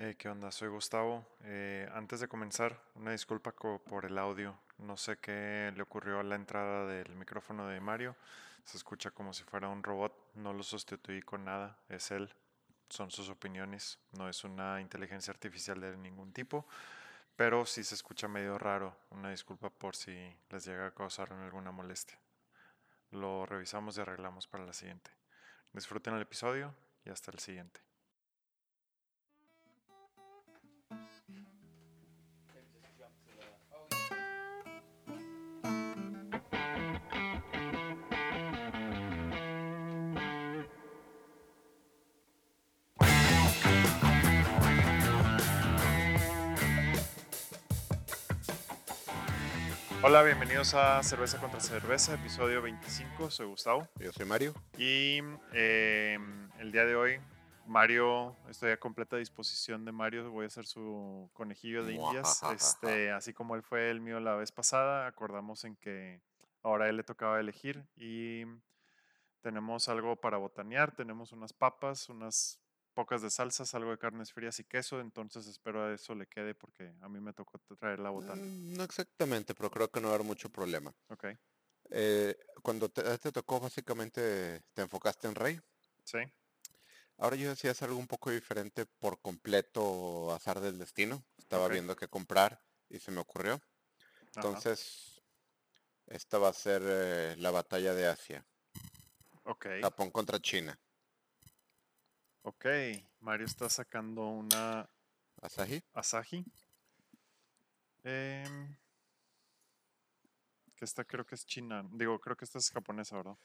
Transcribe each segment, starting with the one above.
Eh, ¿qué onda? Soy Gustavo. Eh, antes de comenzar, una disculpa por el audio. No sé qué le ocurrió a la entrada del micrófono de Mario. Se escucha como si fuera un robot. No lo sustituí con nada. Es él. Son sus opiniones. No es una inteligencia artificial de ningún tipo. Pero sí se escucha medio raro. Una disculpa por si les llega a causar alguna molestia. Lo revisamos y arreglamos para la siguiente. Disfruten el episodio y hasta el siguiente. Hola, bienvenidos a Cerveza contra Cerveza, episodio 25. Soy Gustavo. Yo soy Mario. Y eh, el día de hoy, Mario, estoy a completa disposición de Mario. Voy a ser su conejillo de indias. Este, así como él fue el mío la vez pasada, acordamos en que ahora a él le tocaba elegir. Y tenemos algo para botanear. Tenemos unas papas, unas pocas de salsas, algo de carnes frías y queso. Entonces espero a eso le quede porque a mí me tocó traer la botana. Mm, No exactamente, pero creo que no va a haber mucho problema. Ok, Eh, cuando te, te tocó, básicamente te enfocaste en Rey. sí. Ahora yo decía hacer algo un poco diferente por completo azar del destino. Estaba Ok. viendo qué comprar y se me ocurrió. ajá. Entonces, esta va a ser eh, la batalla de Asia. Ok. Japón contra China. Ok, Mario está sacando una Asahi. Asahi. Em, que esta creo que es china. Digo, creo que esta es japonesa, ¿verdad?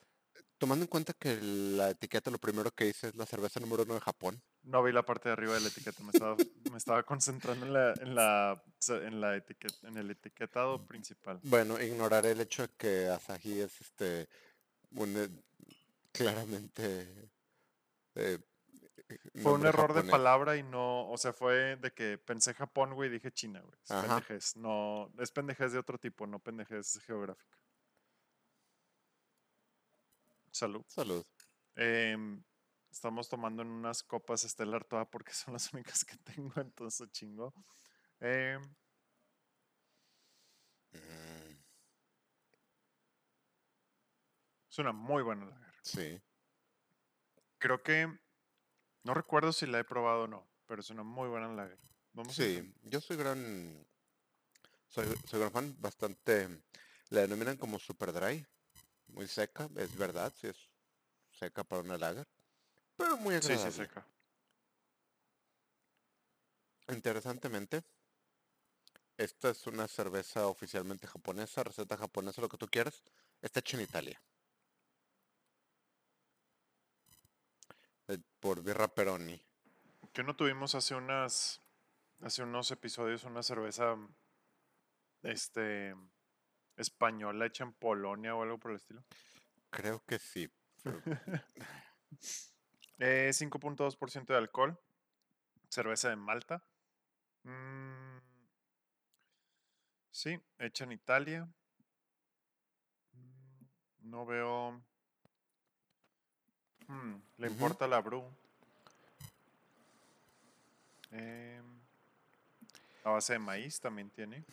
Tomando en cuenta que la etiqueta lo primero que dice es la cerveza número uno de Japón. No vi la parte de arriba de la etiqueta. Me estaba, me estaba concentrando en la, en la, en la etiqueta, en el etiquetado principal. Bueno, ignoraré el hecho de que Asahi es este un, eh, claramente eh, Fue un error de palabra y no, o sea, fue de que pensé Japón, güey, dije China, güey. Es Ajá. pendejez. No, es pendejez de otro tipo, no pendejez geográfica. Salud. Salud. Em, estamos tomando en unas copas Estelar toda porque son las únicas que tengo, entonces chingo. Mm, es una muy buena lager. sí. Creo que no recuerdo si la he probado o no, pero es una muy buena lager. Vamos Sí, yo soy gran soy, soy gran fan, bastante la denominan como super dry, muy seca, es verdad, sí es seca para una lager, pero muy Sí, sí, agradable. seca. Interesantemente, esta es una cerveza oficialmente japonesa, receta japonesa, lo que tú quieras, está hecha en Italia. Por Birra Peroni. Que no tuvimos hace unas, hace unos episodios una cerveza, este, española hecha en Polonia o algo por el estilo. Creo que sí. pero- Eh, 5.2% de alcohol. Cerveza de Malta. Mm, sí, hecha en Italia. Mm, No veo. Mm, le importa la brew. Em, a base de maíz también tiene.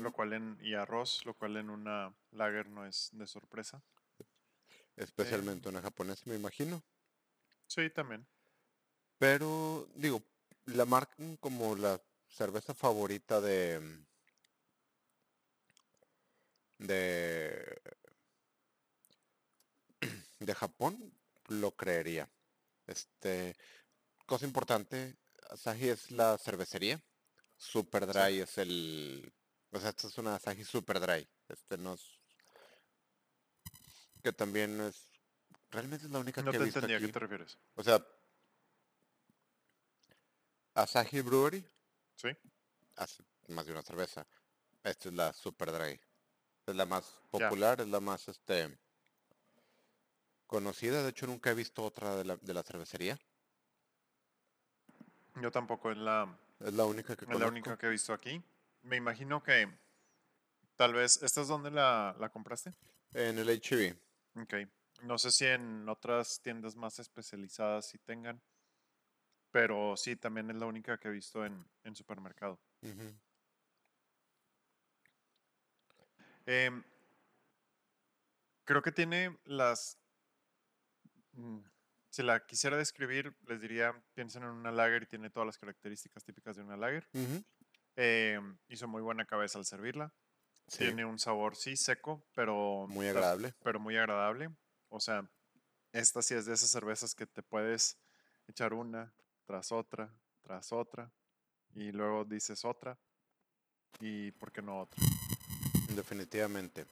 Lo cual en, y arroz, lo cual en una lager no es de sorpresa. Especialmente una japonesa, me imagino. Sí, también. Pero, digo, la marcan como la cerveza favorita de. de. de Japón, lo creería. Este. Cosa importante, Asahi es la cervecería. Super Dry es el. O sea, esta es una Asahi Super Dry. Este no es. Que también es. Realmente es la única No que he te visto entendí a qué te refieres. O sea, Asahi Brewery ¿Sí? hace más de una cerveza. Esta es la Super Dry. Es la más popular, es la más este conocida. De hecho, nunca he visto otra de la, de la cervecería. Yo tampoco es la, Es la única que es la única que he visto aquí. Me imagino que tal vez, ¿esta es donde la, la compraste? En el HB. Ok. No sé si en otras tiendas más especializadas sí tengan. Pero sí, también es la única que he visto en, en supermercado. Em, creo que tiene las... mm, Si la quisiera describir, les diría, piensen en una lager y tiene todas las características típicas de una lager. Hizo muy buena cabeza al servirla. Sí, Tiene un sabor, sí, seco, pero, muy agradable. pero muy agradable. O sea, esta sí es de esas cervezas que te puedes echar una tras otra, tras otra, y luego dices otra, y ¿por qué no otra? Definitivamente.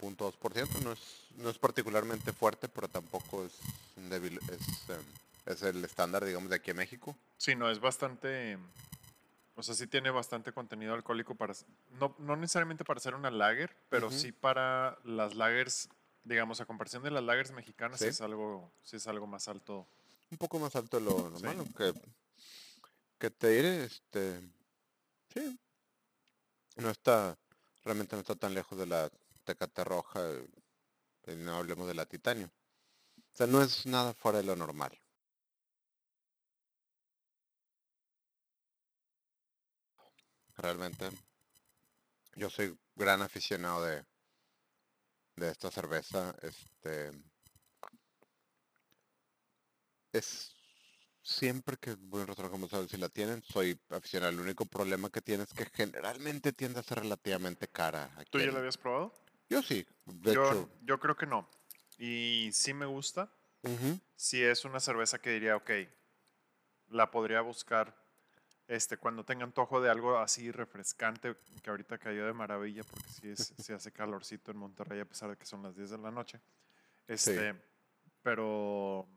5.2% no es, no es particularmente fuerte, pero tampoco es débil, es, em, es el estándar, digamos, de aquí en México. Sí, no, es bastante, o sea, sí tiene bastante contenido alcohólico para, no, no necesariamente para ser una lager, pero Ujú. sí para las lagers, digamos, a comparación de las lagers mexicanas, sí Sí. es algo, sí es algo más alto. Un poco más alto de lo Sí. normal, aunque que te diré, este, sí, no está, realmente no está tan lejos de la Tecate Roja, eh, y no hablemos de la Titanio. O sea, no es nada fuera de lo normal. Realmente, yo soy gran aficionado de, de esta cerveza. Este es siempre que voy a un restaurante como sabes, si la tienen, soy aficionado. El único problema que tiene es que generalmente tiende a ser relativamente cara. aquí ¿Tú ya la habías probado? Yo sí, de yo, hecho. yo creo que no. Y sí me gusta. Si es una cerveza que diría, ok, la podría buscar este, cuando tenga antojo de algo así refrescante, que ahorita cayó de maravilla, porque sí, es, sí hace calorcito en Monterrey a pesar de que son las 10 de la noche. Este, Pero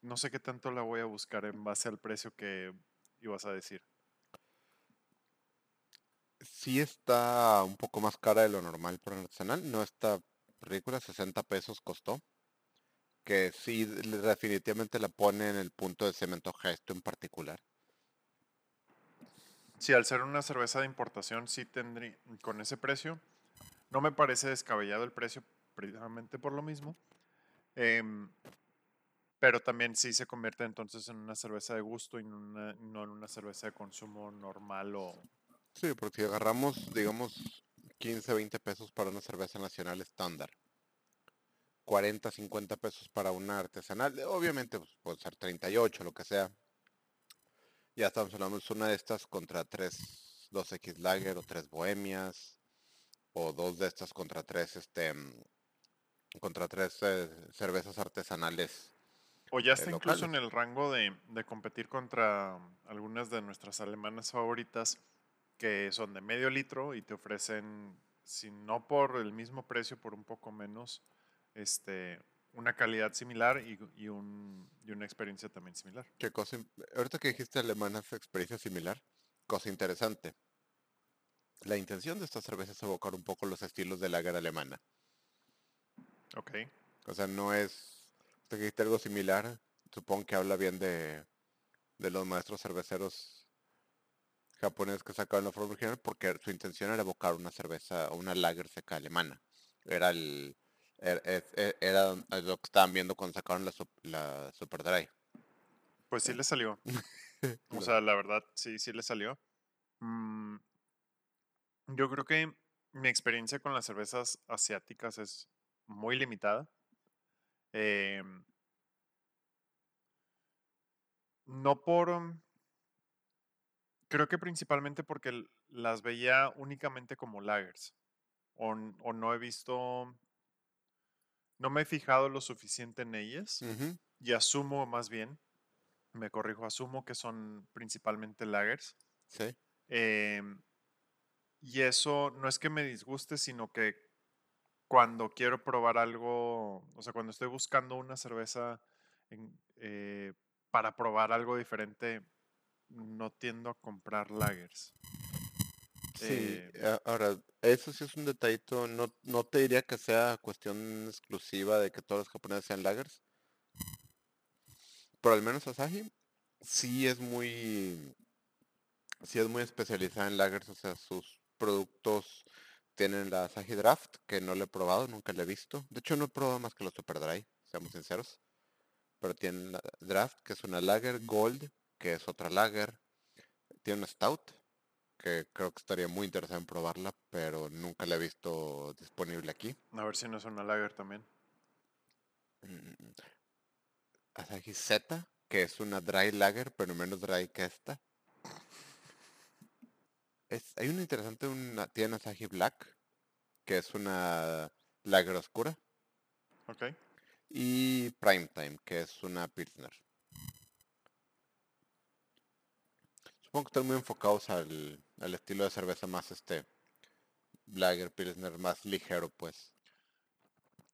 no sé qué tanto la voy a buscar en base al precio que ibas a decir. Sí está un poco más cara de lo normal por artesanal. No está ridícula, 60 pesos costó. Que sí, definitivamente la pone en el punto de cemento gesto en particular. Sí, al ser una cerveza de importación, sí tendría, con ese precio, no me parece descabellado el precio precisamente por lo mismo. Em, pero también sí se convierte entonces en una cerveza de gusto y no en una cerveza de consumo normal o... Sí, porque si agarramos, digamos, 15, 20 pesos para una cerveza nacional estándar, 40, 50 pesos para una artesanal, obviamente pues, puede ser 38, lo que sea. Ya estamos hablando de una de estas contra 3 2X Lager o 3 Bohemias, o dos de estas contra 3 este, contra tres eh, cervezas artesanales. O ya está eh, incluso en el rango de, de competir contra algunas de nuestras alemanas favoritas que son de medio litro y te ofrecen, si no por el mismo precio, por un poco menos, este, una calidad similar y, y un- y una experiencia también similar. ¿Qué cosa? Ahorita que dijiste alemana experiencia similar, cosa interesante. La intención de esta cerveza es evocar un poco los estilos de lager alemana. Ok. O sea, no es. Te dijiste algo similar. Supongo que habla bien de, de los maestros cerveceros japoneses que sacaron la forma original, porque su intención era evocar una cerveza, una lager seca alemana. Era el. Era, era- era lo que estaban viendo cuando sacaron la, sup- la Super Dry. Pues sí le salió. O sea, la verdad, sí, sí le salió. Mm, yo creo que mi experiencia con las cervezas asiáticas es muy limitada. Em, no por... Creo que principalmente porque las veía únicamente como lagers. O, no he visto... No me he fijado lo suficiente en ellas. Y asumo más bien, me corrijo, asumo que son principalmente lagers. sí. Em, y eso no es que me disguste, sino que cuando quiero probar algo, o sea, cuando estoy buscando una cerveza en- eh, para probar algo diferente, no tiendo a comprar lagers. Sí, Eh, ahora, eso sí es un detallito, no, no te diría que sea cuestión exclusiva de que todos los japoneses sean lagers, pero al menos Asahi sí es muy, sí es muy especializada en lagers, o sea, sus productos tienen la Asahi Draft, que no le he probado, nunca la he visto, de hecho no he probado más que los Super Dry, seamos sinceros, pero tiene la Draft, que es una Lager, Gold, que es otra Lager, tiene una Stout, que creo que estaría muy interesante en probarla, pero nunca la he visto disponible aquí. A ver si no es una lager también. Mm, Asahi Z, que es una Dry Lager, pero menos dry que esta. Es, hay una interesante, una, tiene Asahi Black, que es una Lager oscura, Ok. y Primetime, que es una Pilsner. Supongo que están muy enfocados al, al estilo de cerveza más este Lager Pilsner, más ligero, pues.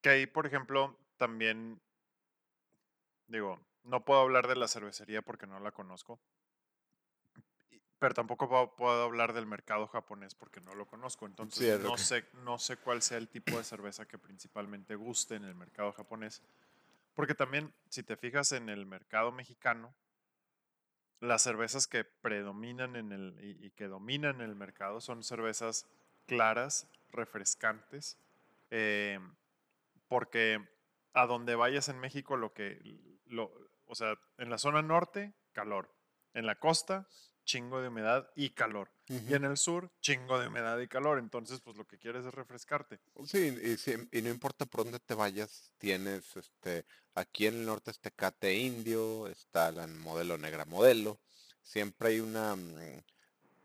Que ahí, por ejemplo, también, digo, no puedo hablar de la cervecería porque no la conozco. Pero tampoco puedo, puedo hablar del mercado japonés porque no lo conozco. Entonces no que- sé, no sé cuál sea el tipo de cerveza que principalmente guste en el mercado japonés. Porque también, si te fijas en el mercado mexicano, las cervezas que predominan en el y, que dominan el mercado son cervezas claras, refrescantes, eh, porque a donde vayas en México, lo que, o sea, en la zona norte, calor, en la costa, chingo de humedad y calor, y en el sur, chingo de humedad y calor, entonces, pues lo que quieres es refrescarte. Sí, y, sí, y no importa por dónde te vayas, tienes este, aquí en el norte este Tecate Indio, está la modelo negra modelo, siempre hay una, mm,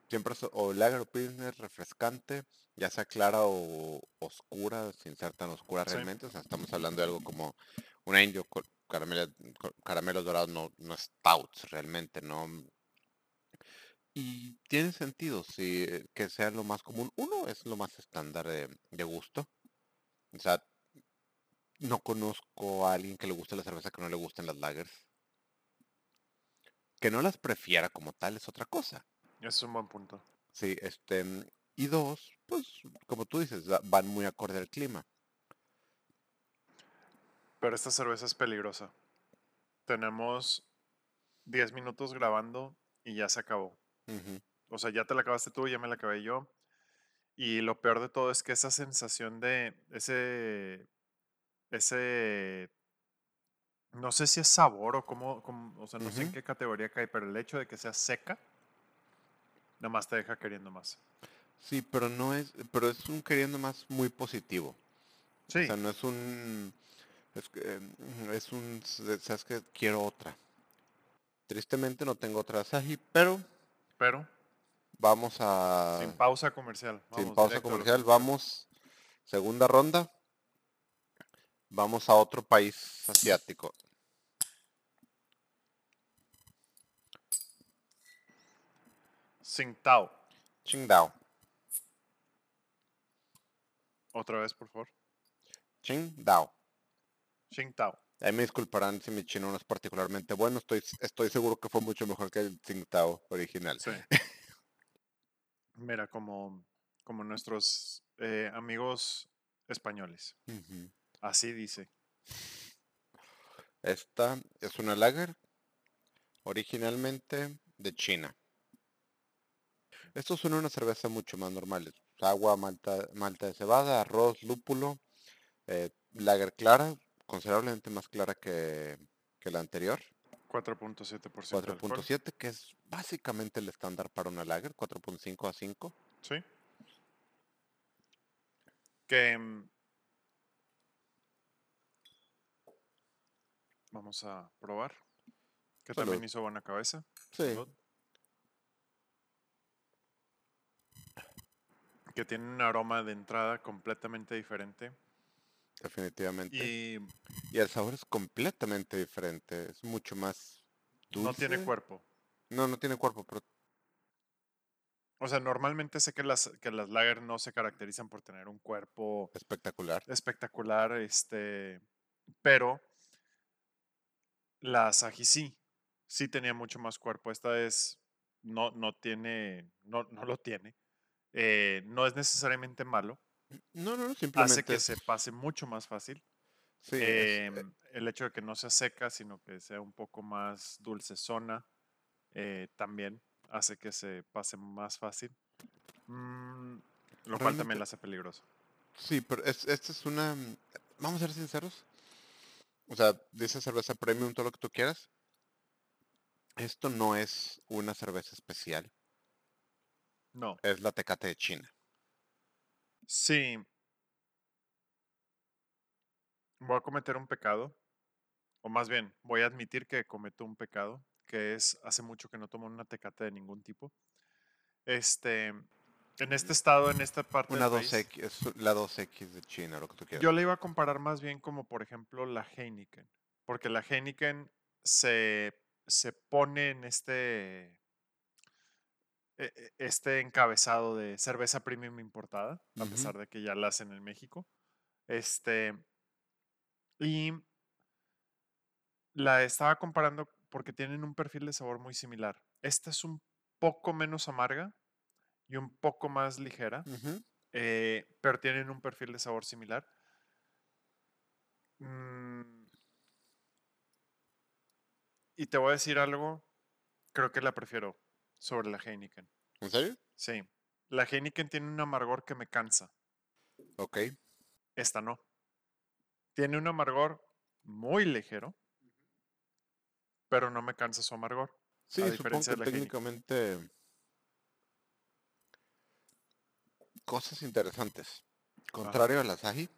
siempre es o lager pilsner refrescante, ya sea clara o oscura, sin ser tan oscura Sí. realmente, o sea, estamos hablando de algo como una indio con caramelo, caramelos dorados, no, no stouts realmente, no. Y tiene sentido, sí, eh, que sea lo más común. Uno es lo más estándar de, de gusto. O sea, no conozco a alguien que le guste la cerveza que no le gusten las lagers. Que no las prefiera como tal es otra cosa. Es un buen punto. Sí, este, mm, y dos, pues, como tú dices, va- van muy acorde al clima. Pero esta cerveza es peligrosa. Tenemos 10 minutos grabando y ya se acabó. Ujú. O sea, ya te la acabaste tú, ya me la acabé yo. Y lo peor de todo es que esa sensación de ese, ese, no sé si es sabor o cómo, cómo- o sea, no sé en qué categoría cae, pero el hecho de que sea seca, nada más te deja queriendo más. Sí, pero no es, pero es un queriendo más muy positivo. Sí, O sea, no es un, es, mm, es un, sabes que quiero otra. Tristemente no tengo otra Asahi, pero pero vamos a, sin pausa comercial. sin vamos pausa directo a lo comercial, vamos, segunda ronda, vamos a otro país asiático. Tsingtao. Qingdao. Otra vez, por favor. Qingdao. Tsingtao. Ahí me disculparán si mi chino no es particularmente bueno, estoy, estoy seguro que fue mucho mejor que el Qingdao original. Sí. Mira, como, como nuestros eh, amigos españoles. Así dice. Esta es una lager originalmente de China. Esto suena a una cerveza mucho más normal. es Agua, malta, malta de cebada, arroz, lúpulo, eh, lager clara, considerablemente más clara que, que la anterior. 4.7% de alcohol. 4.7, que es básicamente el estándar para una lager, 4.5 a 5. Sí. Que mm, vamos a probar. Que Salud. también hizo buena cabeza. Sí. Salud. Que tiene un aroma de entrada completamente diferente. Definitivamente. Y, Y el sabor es completamente diferente. Es mucho más dulce. no tiene cuerpo. No, no tiene cuerpo, pero O sea, normalmente sé que las, que las lager no se caracterizan por tener un cuerpo espectacular. espectacular, este, pero la Asahi sí, sí tenía mucho más cuerpo. Esta es, no, no tiene, no, no lo tiene. Eh, no es necesariamente malo, No, no, no, hace simplemente que se pase mucho más fácil. sí, es, eh, Em, el hecho de que no sea seca, sino que sea un poco más dulcezona, eh, también hace que se pase más fácil. Mm, lo cual también la hace peligrosa. sí, pero es, esta es una, vamos a ser sinceros, O sea, dice cerveza premium, todo lo que tú quieras. Esto no es una cerveza especial, No. es la Tecate de China. Sí. Voy a cometer un pecado. O más bien, voy a admitir que cometo un pecado, que es hace mucho que no tomo una tecate de ningún tipo. Este, en este estado, en esta parte Una del país, 2X, es la 2X de China, lo que tú quieras. yo le iba a comparar más bien como, por ejemplo, la Heineken. Porque la Heineken se, se pone en este, este encabezado de cerveza premium importada, a pesar de que ya la hacen en México. Este, y la estaba comparando porque tienen un perfil de sabor muy similar. Esta es un poco menos amarga y un poco más ligera, eh, pero tienen un perfil de sabor similar. Mm, y te voy a decir algo, creo que la prefiero sobre la Heineken. ¿En serio? Sí, la Heineken tiene un amargor que me cansa, Ok. esta no. Tiene un amargor muy ligero, pero no me cansa su amargor. Sí, a supongo diferencia que de la Heineken. técnicamente cosas interesantes. Contrario a la Asahi,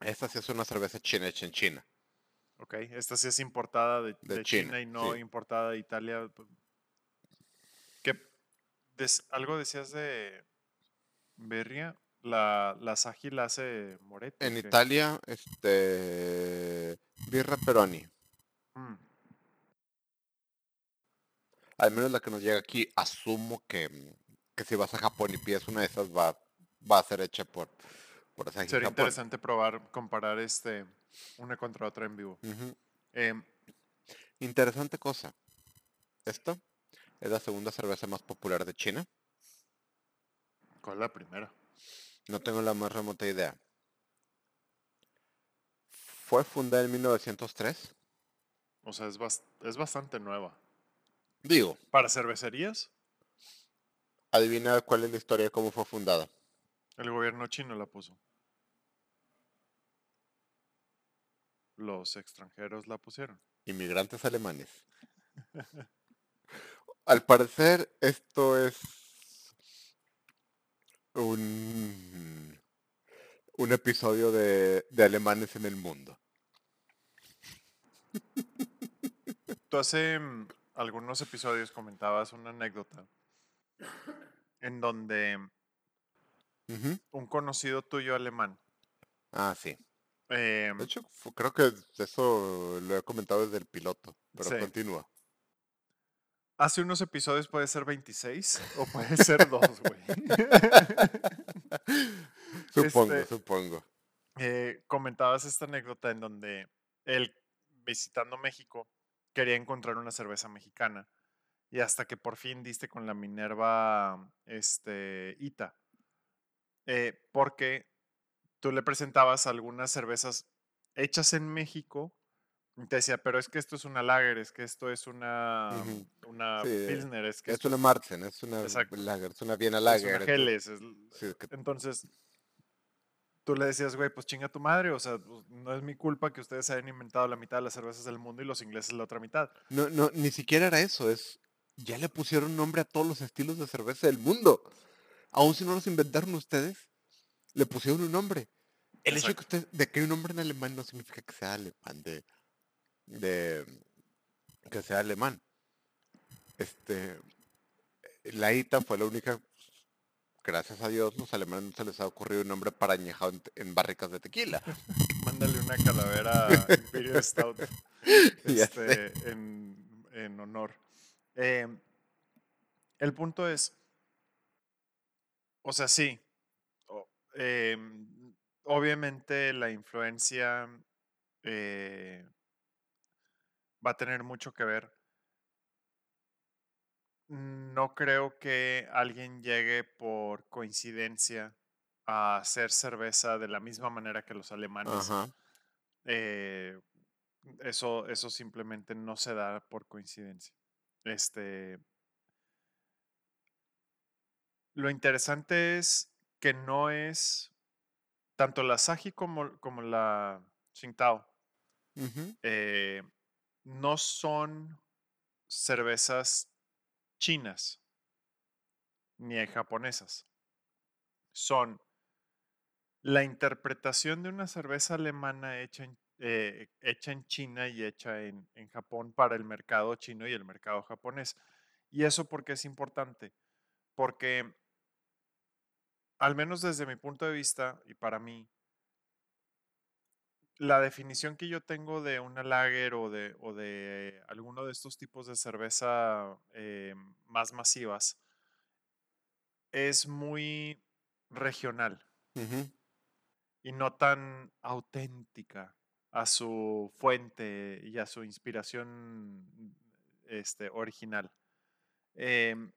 esta sí es una cerveza china hecha en China. Ok, esta sí es importada de, De de China, China, y no sí. importada de Italia. Pu- ¿Qué des- algo decías de Berria? La, la Saji la hace Moretti. En ¿o qué? Italia, este birra Peroni, Mm, al menos la que nos llega aquí, asumo que, que si vas a Japón y pides una de esas va, va a ser hecha por, por Asahi Sería Japón. interesante probar, comparar este una contra otra en vivo. Ujú. Em, Interesante cosa. Esta es la segunda cerveza más popular de China. ¿Cuál es la primera? No tengo la más remota idea. Fue fundada en 1903. O sea, es, es bastante nueva. Digo, Para cervecerías, adivina cuál es la historia de cómo fue fundada. el gobierno chino la puso. Los extranjeros la pusieron. Inmigrantes alemanes. Al parecer, esto es un, un episodio de, de alemanes en el mundo. Tú hace mm, algunos episodios comentabas una anécdota en donde un conocido tuyo alemán, Ah, sí. em, De hecho, creo que eso lo he comentado desde el piloto, pero Sí. continúa. Hace unos episodios puede ser 26 o puede ser 2, güey. Supongo, Este- supongo. Eh, comentabas esta anécdota en donde él, visitando México, quería encontrar una cerveza mexicana y hasta que por fin diste con la Minerva este, Ita. Eh, porque tú le presentabas algunas cervezas hechas en México te decía, pero es que esto es una lager, es que esto es una, una Sí, Pilsner, es que Es esto una Marzen, es una Exacto. lager, es una Viena es Lager. una es- sí, es que- entonces, tú le decías, güey, pues chinga tu madre, o sea, pues, no es mi culpa que ustedes hayan inventado la mitad de las cervezas del mundo y los ingleses la otra mitad. no, no, ni siquiera era eso, es ya le pusieron nombre a todos los estilos de cerveza del mundo. Aun si no los inventaron ustedes, le pusieron un nombre. El hecho de que, usted, de que hay un nombre en alemán no significa que sea alemán, de, de que sea alemán. Este, la ITA fue la única, gracias a Dios, los alemanes no se les ha ocurrido un nombre para añejado en, en barricas de tequila. Mándale una calavera Imperial Stout este, en, en honor. Eh, el punto es, o sea, sí, em, obviamente la influencia eh, va a tener mucho que ver. No creo que alguien llegue por coincidencia a hacer cerveza de la misma manera que los alemanes. Eh, eso, eso simplemente no se da por coincidencia. Este. Lo interesante es que no es tanto la Saji como, como la Tsingtao. Eh, no son cervezas chinas ni japonesas. Son la interpretación de una cerveza alemana hecha en, eh, hecha en China y hecha en, en Japón para el mercado chino y el mercado japonés. ¿Y eso por qué es importante? Porque, al menos desde mi punto de vista y para mí, la definición que yo tengo de una lager o de, o de alguno de estos tipos de cerveza eh, más masivas es muy regional y no tan auténtica a su fuente y a su inspiración este, original. Em,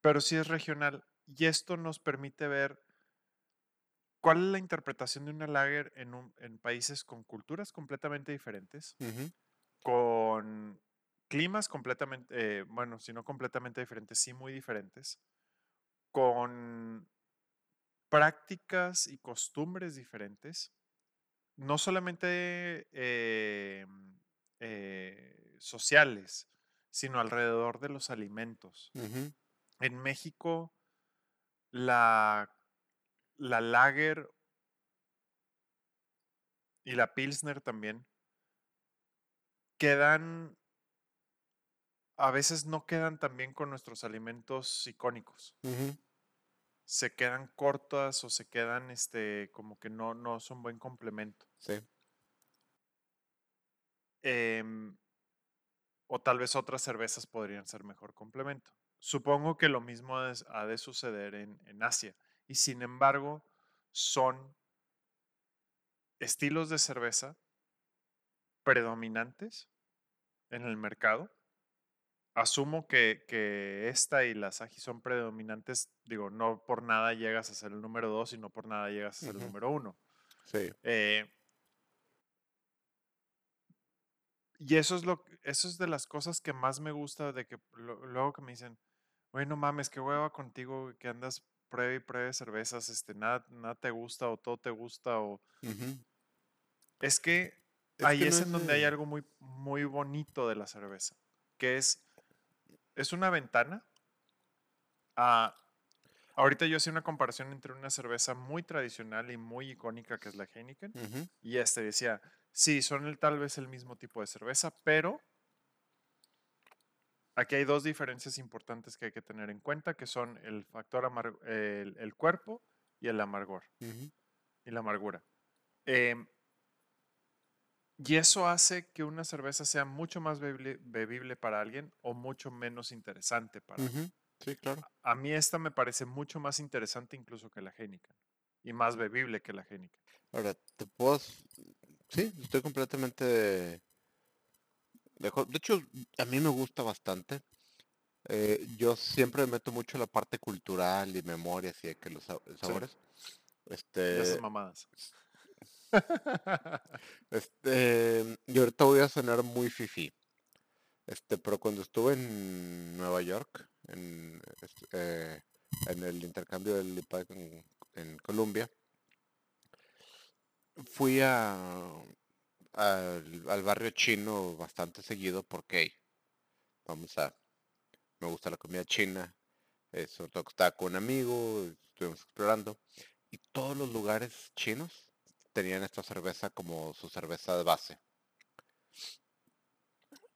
pero sí es regional y esto nos permite ver cuál es la interpretación de una lager en, un- en países con culturas completamente diferentes, con climas completamente, eh, bueno, si no completamente diferentes, sí muy diferentes, con prácticas y costumbres diferentes, no solamente eh, eh, sociales, sino alrededor de los alimentos. En México, la, la lager y la pilsner también quedan, a veces no quedan tan bien con nuestros alimentos icónicos. Se quedan cortas o se quedan este, como que no, no son buen complemento. Sí. Em, o tal vez otras cervezas podrían ser mejor complemento. Supongo que lo mismo ha de suceder en, en Asia. Y sin embargo, son estilos de cerveza predominantes en el mercado. Asumo que, que esta y las Aji son predominantes, digo, no por nada llegas a ser el número dos y no por nada llegas a ser el número uno. Sí. Eh, y eso es lo eso es de las cosas que más me gusta de que lo- luego que me dicen, oye, no mames, qué hueva contigo que andas pruebe y pruebe cervezas, este, nada, nada te gusta o todo te gusta o es que Es ahí que es no en es donde hay algo muy, muy bonito de la cerveza, que es, es una ventana a... Ahorita yo hacía una comparación entre una cerveza muy tradicional y muy icónica que es la Heineken y este decía, sí, son el, tal vez el mismo tipo de cerveza, pero aquí hay dos diferencias importantes que hay que tener en cuenta, que son el factor amar- el, el cuerpo y el amargor y la amargura. Em, y eso hace que una cerveza sea mucho más bebible, bebible para alguien o mucho menos interesante para alguien. Sí, claro. A mí esta me parece mucho más interesante incluso que la Heineken y más bebible que la Heineken. Ahora, te puedo... Sí, estoy completamente de hecho, a mí me gusta bastante. Eh, yo siempre me meto mucho en la parte cultural y memorias y de que los sa- sabores. De Este, esas mamadas. este, y ahorita voy a sonar muy fifi. Este, pero cuando estuve en Nueva York, en, este, eh, en el intercambio del IPAC en, en Colombia, fui a, al, al barrio chino bastante seguido porque hey, vamos a, me gusta la comida china, eh, sobre todo que estaba con un amigo, estuvimos explorando, y todos los lugares chinos tenían esta cerveza como su cerveza de base.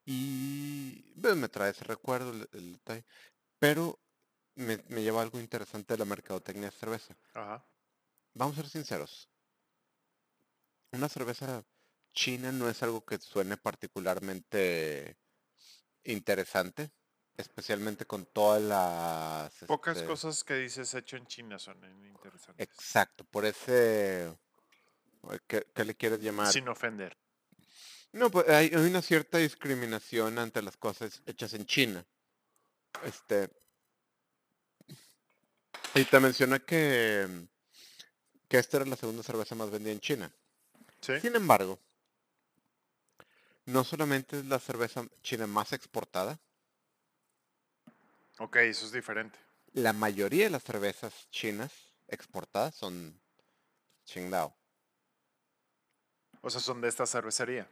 Y me trae ese recuerdo, el, el detalle, pero me, me lleva algo interesante de la mercadotecnia de cerveza. Ajá. Vamos a ser sinceros, una cerveza china no es algo que suene particularmente interesante, especialmente con todas las... Pocas este, cosas que dices hecho en China son eh, interesantes. Exacto, por ese... ¿Qué, qué le quieres llamar? Sin ofender. No, pues hay, hay una cierta discriminación ante las cosas hechas en China. Este... Y te menciona que, que esta era la segunda cerveza más vendida en China. ¿Sí? Sin embargo, no solamente es la cerveza china más exportada, Ok, eso es diferente. la mayoría de las cervezas chinas exportadas son Qingdao. O sea, son de esta cervecería.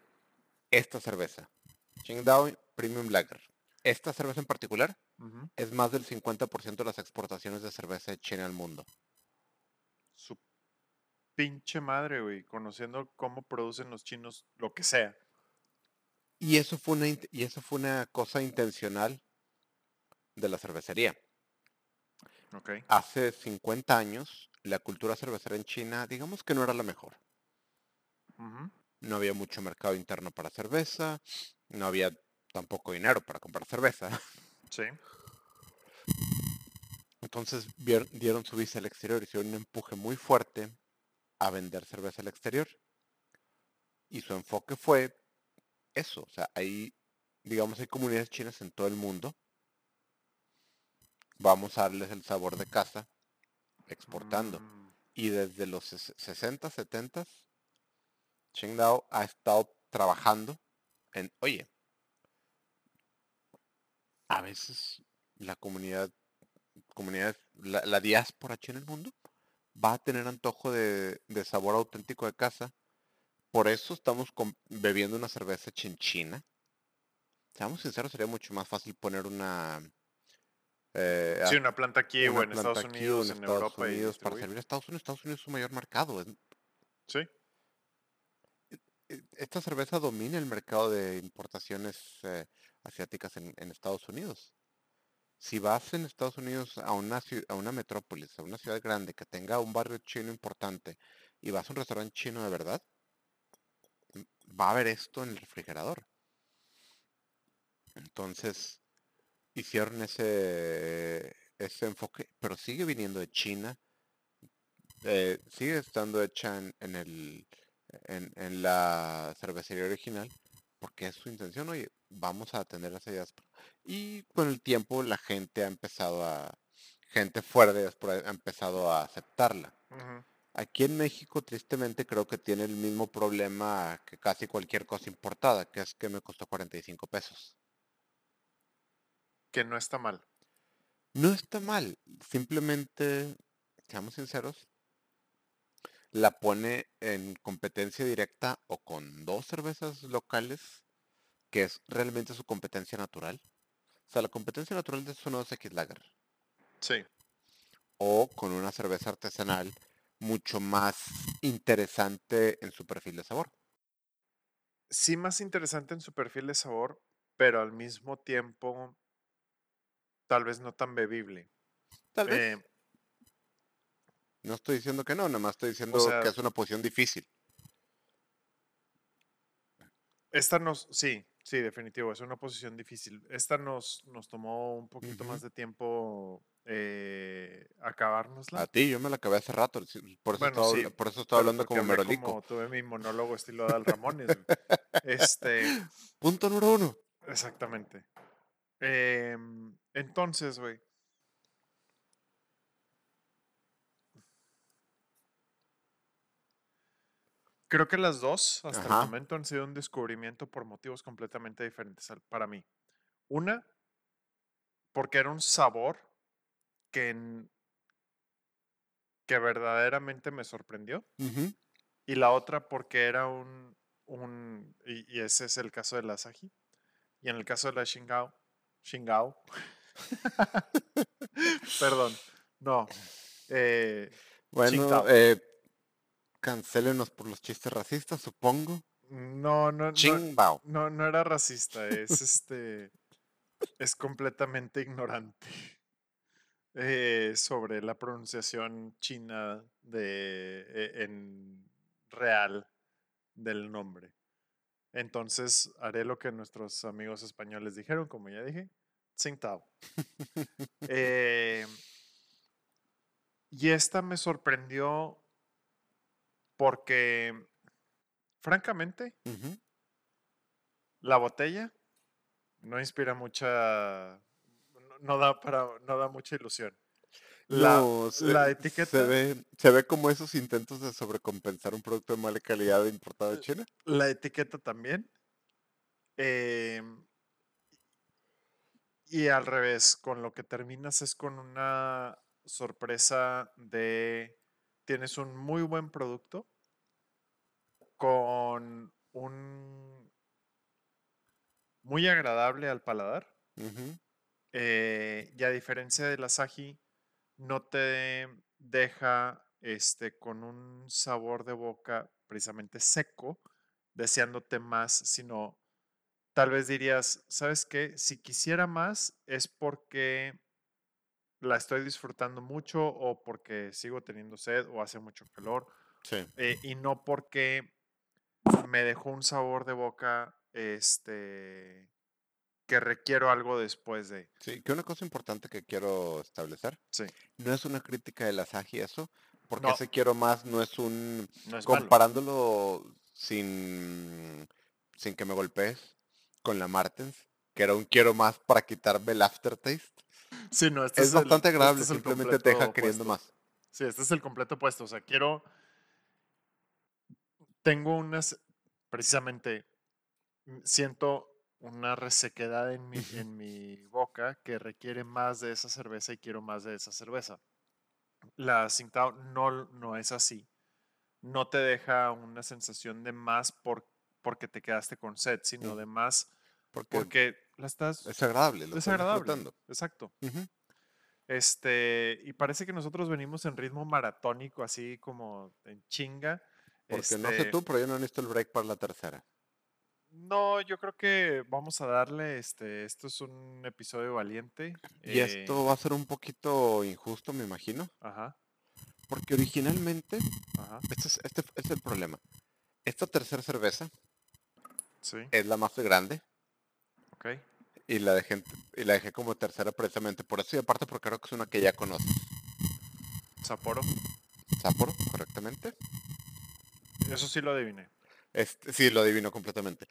Esta cerveza, Qingdao Premium Lager. Esta cerveza en particular es más del 50% de las exportaciones de cerveza de China al mundo. Su pinche madre, güey, conociendo cómo producen los chinos lo que sea. Y eso fue una, y eso fue una cosa intencional de la cervecería. Okay. Hace 50 años, la cultura cervecera en China, digamos que no era la mejor. No había mucho mercado interno para cerveza, no había tampoco dinero para comprar cerveza. Sí. Entonces dieron su visa al exterior, hicieron un empuje muy fuerte a vender cerveza al exterior. Y su enfoque fue eso, o sea, hay, digamos, hay comunidades chinas en todo el mundo. Vamos a darles el sabor de casa exportando. Mm. Y desde los 60, 70, Qingdao ha estado trabajando en, oye, a veces la comunidad, comunidad la, diáspora china en el mundo va a tener antojo de, sabor auténtico de casa. Por eso estamos bebiendo una cerveza chinchina. Seamos sinceros, sería mucho más fácil poner una... Eh, sí, una planta aquí o en Estados Unidos, en, Europa. Unidos, para servir a Estados Unidos. Estados Unidos es su mayor mercado. Sí. E, e, esta cerveza domina el mercado de importaciones eh, asiáticas en, Estados Unidos. Si vas en Estados Unidos a una, a una metrópolis, a una ciudad grande que tenga un barrio chino importante y vas a un restaurante chino de verdad, va a haber esto en el refrigerador. Entonces, hicieron ese, ese enfoque, pero sigue viniendo de China, eh, sigue estando hecha en, el, en, en, la cervecería original, porque es su intención, oye, vamos a atender esa diáspora. Y con el tiempo la gente ha empezado a, gente fuera de diáspora ha empezado a aceptarla. Aquí en México, tristemente, creo que tiene el mismo problema que casi cualquier cosa importada, que es que me costó 45 pesos. Que no está mal. No está mal. Simplemente, seamos sinceros, la pone en competencia directa o con dos cervezas locales, que es realmente su competencia natural. O sea, la competencia natural de su 2X Lager. Sí. O con una cerveza artesanal mucho más interesante en su perfil de sabor. Sí, más interesante en su perfil de sabor, pero al mismo tiempo tal vez no tan bebible. Tal vez. Eh, no estoy diciendo que no, nada más estoy diciendo que es una posición difícil. Esta nos, sí, sí, definitivo, es una posición difícil. Esta nos, nos tomó un poquito más de tiempo eh, acabárnosla. A ti, yo me la acabé hace rato, por eso, estaba, por eso estaba hablando como merolico. Como tuve mi monólogo estilo Dal Ramones. este. Punto número uno. Exactamente. Em, entonces, güey, Creo que las dos, hasta el momento, han sido un descubrimiento por motivos completamente diferentes para mí. Una, porque era un sabor que, que verdaderamente me sorprendió. Y la otra, porque era un, un y, ese es el caso de la Saji. Y en el caso de la Shingao, Shingao, perdón, no. Eh, bueno, eh, Cancélenos por los chistes racistas, supongo. No, no, no. No, no era racista, es este. es completamente ignorante eh, sobre la pronunciación china de e, en real del nombre. Entonces haré lo que nuestros amigos españoles dijeron, como ya dije, Tsingtao. eh, y esta me sorprendió porque, francamente, la botella no inspira mucha, no, da para, no da mucha ilusión. La, la etiqueta. Se ve, se ve como esos intentos de sobrecompensar un producto de mala calidad importado de China. La etiqueta también. Em, y al revés, con lo que terminas es con una sorpresa de tienes un muy buen producto con un muy agradable al paladar. Eh, y a diferencia del asahi, no te deja este, con un sabor de boca precisamente seco, deseándote más, sino tal vez dirías, ¿sabes qué? Si quisiera más es porque la estoy disfrutando mucho o porque sigo teniendo sed o hace mucho calor Sí. eh, y no porque me dejó un sabor de boca este que requiero algo después de. Sí, que una cosa importante que quiero establecer, Sí, no es una crítica del Asahi eso, porque No. ese quiero más no es un no es malo. comparándolo sin sin que me golpees con la Martens, que era un quiero más para quitarme el aftertaste. Sí, no, este Es el- bastante este agradable, es el simplemente te deja queriendo más. Sí, este es el completo opuesto. O sea, quiero. Tengo unas. Precisamente. mm, Siento una resequedad en mi, en mi boca que requiere más de esa cerveza y quiero más de esa cerveza. La Tsingtao no, no es así. No te deja una sensación de más por, porque te quedaste con sed, sino de más Porque porque la estás. es agradable, lo Es estás agradable. disfrutando. Exacto. Este, y parece que nosotros venimos en ritmo maratónico, así como en chinga. Porque no sé Este, tú, pero yo no necesito el break para la tercera. No, yo creo que vamos a darle, este, esto es un episodio valiente. Y eh, esto va a ser un poquito injusto, me imagino, Ajá, porque originalmente, ajá, este es, este es el problema. Esta tercera cerveza sí, es la más grande ok. y la dejé, y la dejé como tercera precisamente por eso y aparte porque creo que es una que ya conoces. Sapporo, Sapporo, correctamente. eso sí lo adiviné. Este, sí, lo adivino completamente.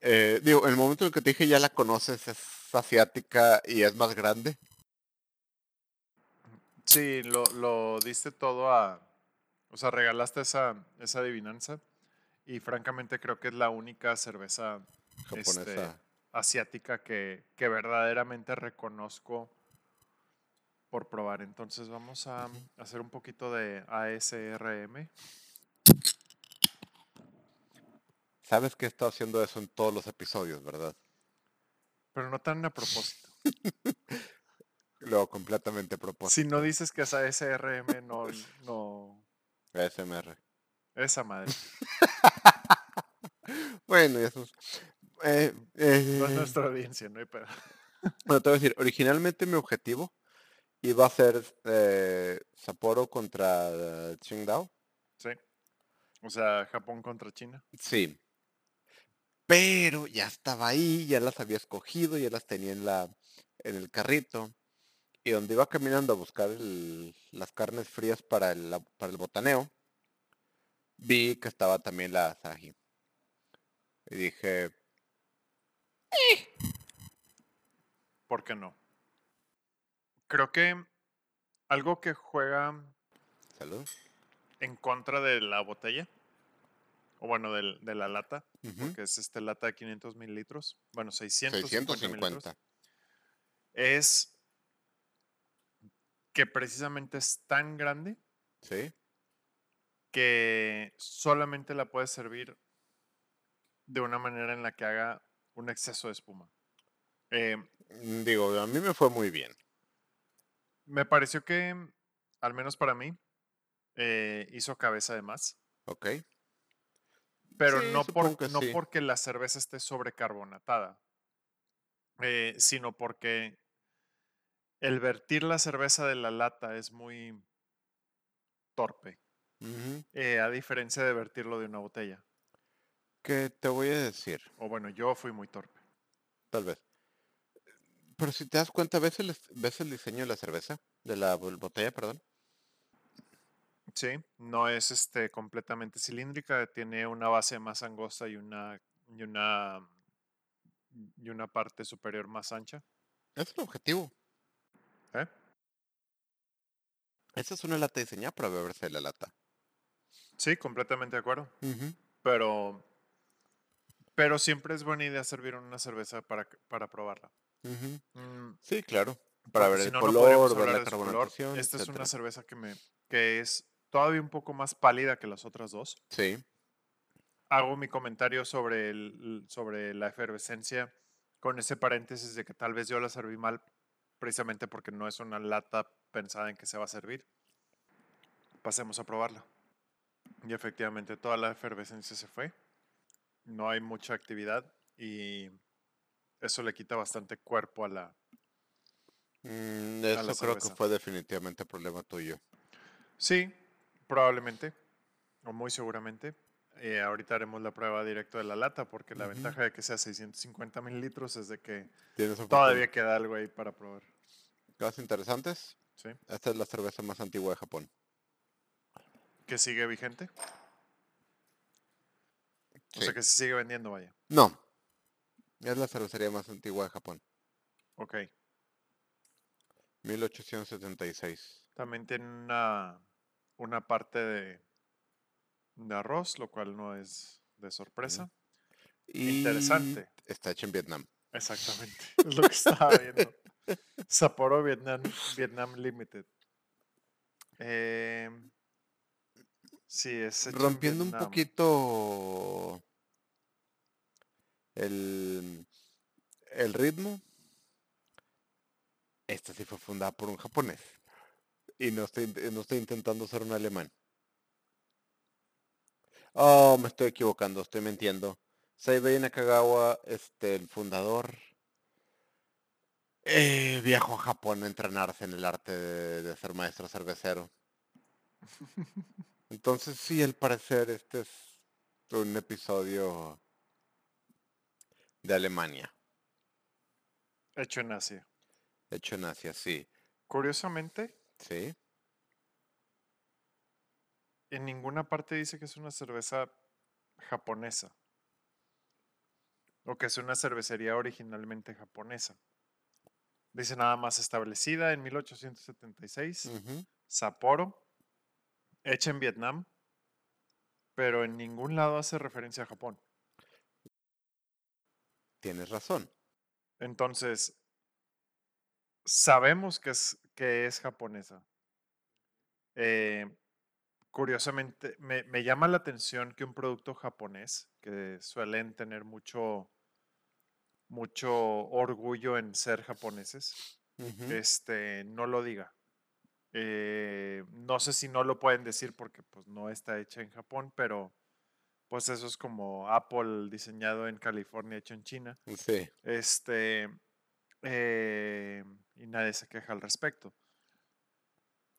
Eh, digo, en el momento en que te dije ya la conoces, es asiática y es más grande. Sí, lo, lo diste todo a, o sea, regalaste esa, esa adivinanza y francamente creo que es la única cerveza Japonesa. este, asiática que, que verdaderamente reconozco por probar. Entonces vamos a hacer un poquito de ASRM. Sabes que he estado haciendo eso en todos los episodios, ¿verdad? Pero no tan a propósito. Lo completamente a propósito. Si no dices que es ASRM, no, no, ASMR. esa madre. Bueno, eso es... eh, No es eh, nuestra audiencia, no hay pedo. bueno, te voy a decir, originalmente mi objetivo iba a ser eh, Sapporo contra Qingdao. Sí. O sea, Japón contra China. Sí. Pero ya estaba ahí, ya las había escogido, ya las tenía en la en el carrito. Y donde iba caminando a buscar el- las carnes frías para el, para el botaneo, vi que estaba también la Asahi. Y dije, ¿Por qué no? Creo que algo que juega salud. en contra de la botella, o bueno, del- de, la lata, Ujú, que es este lata de 500 mililitros, bueno, 650, mililitros, 650. es que precisamente es tan grande Sí. que solamente la puedes servir de una manera en la que haga un exceso de espuma. Eh, Mm, Digo, a mí me fue muy bien. me pareció que, al menos para mí, eh, hizo cabeza de más. ¿Ok? Pero Sí, no, por, no sí. porque la cerveza esté sobrecarbonatada, eh, sino porque el vertir la cerveza de la lata es muy torpe, eh, a diferencia de vertirlo de una botella. ¿Qué te voy a decir? O bueno, yo fui muy torpe. Tal vez. Pero si te das cuenta, ¿ves el, es- ves el diseño de la cerveza? De la botella, perdón. Sí, no es este completamente cilíndrica, tiene una base más angosta y una y una y una parte superior más ancha. Ese es el objetivo. ¿eh? Esa es una lata diseñada para beberse la lata. Sí, completamente de acuerdo. Pero pero siempre es buena idea servir una cerveza para, para probarla. Mm, Sí, claro. Para porque ver si el no, no color, ver la color. carbonatación, Esta es una cerveza que me que es todavía un poco más pálida que las otras dos. Sí. hago mi comentario sobre, el, sobre la efervescencia con ese paréntesis de que tal vez yo la serví mal precisamente porque no es una lata pensada en que se va a servir. Pasemos a probarla. Y efectivamente toda la efervescencia se fue. No hay mucha actividad y eso le quita bastante cuerpo a la... Mm, eso creo que fue definitivamente problema tuyo. Sí, probablemente, o muy seguramente. Eh, ahorita haremos la prueba directo de la lata porque la ventaja de que sea 650 mililitros es de que todavía queda algo ahí para probar. Cosas interesantes. Sí. Esta es la cerveza más antigua de Japón. ¿Que sigue vigente? O sea que se sigue vendiendo, vaya. No. Es la cervecería más antigua de Japón. Ok. 1876. También tiene una, una parte de, de arroz, lo cual no es de sorpresa. Interesante. Está hecho en Vietnam. Exactamente. Es lo que estaba viendo. Sapporo Vietnam, Vietnam Limited. Eh, sí, es Rompiendo un poquito el, el ritmo. Esta sí fue fundada por un japonés. Y no estoy, no estoy intentando ser un alemán. Oh, me estoy equivocando, estoy mintiendo. Seibei Nakagawa, este, el fundador, eh, viajó a Japón a entrenarse en el arte de, ser maestro cervecero. Entonces sí, al parecer este es un episodio de Alemania. Hecho en Asia. Hecho en Asia, sí. Curiosamente. Sí. En ninguna parte dice que es una cerveza japonesa. O que es una cervecería originalmente japonesa. Dice nada más establecida en 1876. Sapporo. Hecha en Vietnam. Pero en ningún lado hace referencia a Japón. Tienes razón. Entonces, sabemos que es, que es japonesa. Eh, curiosamente, me, me, llama la atención que un producto japonés, que suelen tener mucho, mucho orgullo en ser japoneses, este, no lo diga. Eh, no sé si no lo pueden decir porque pues, no está hecha en Japón, pero pues eso es como Apple diseñado en California, hecho en China. Sí. Este, eh, y nadie se queja al respecto.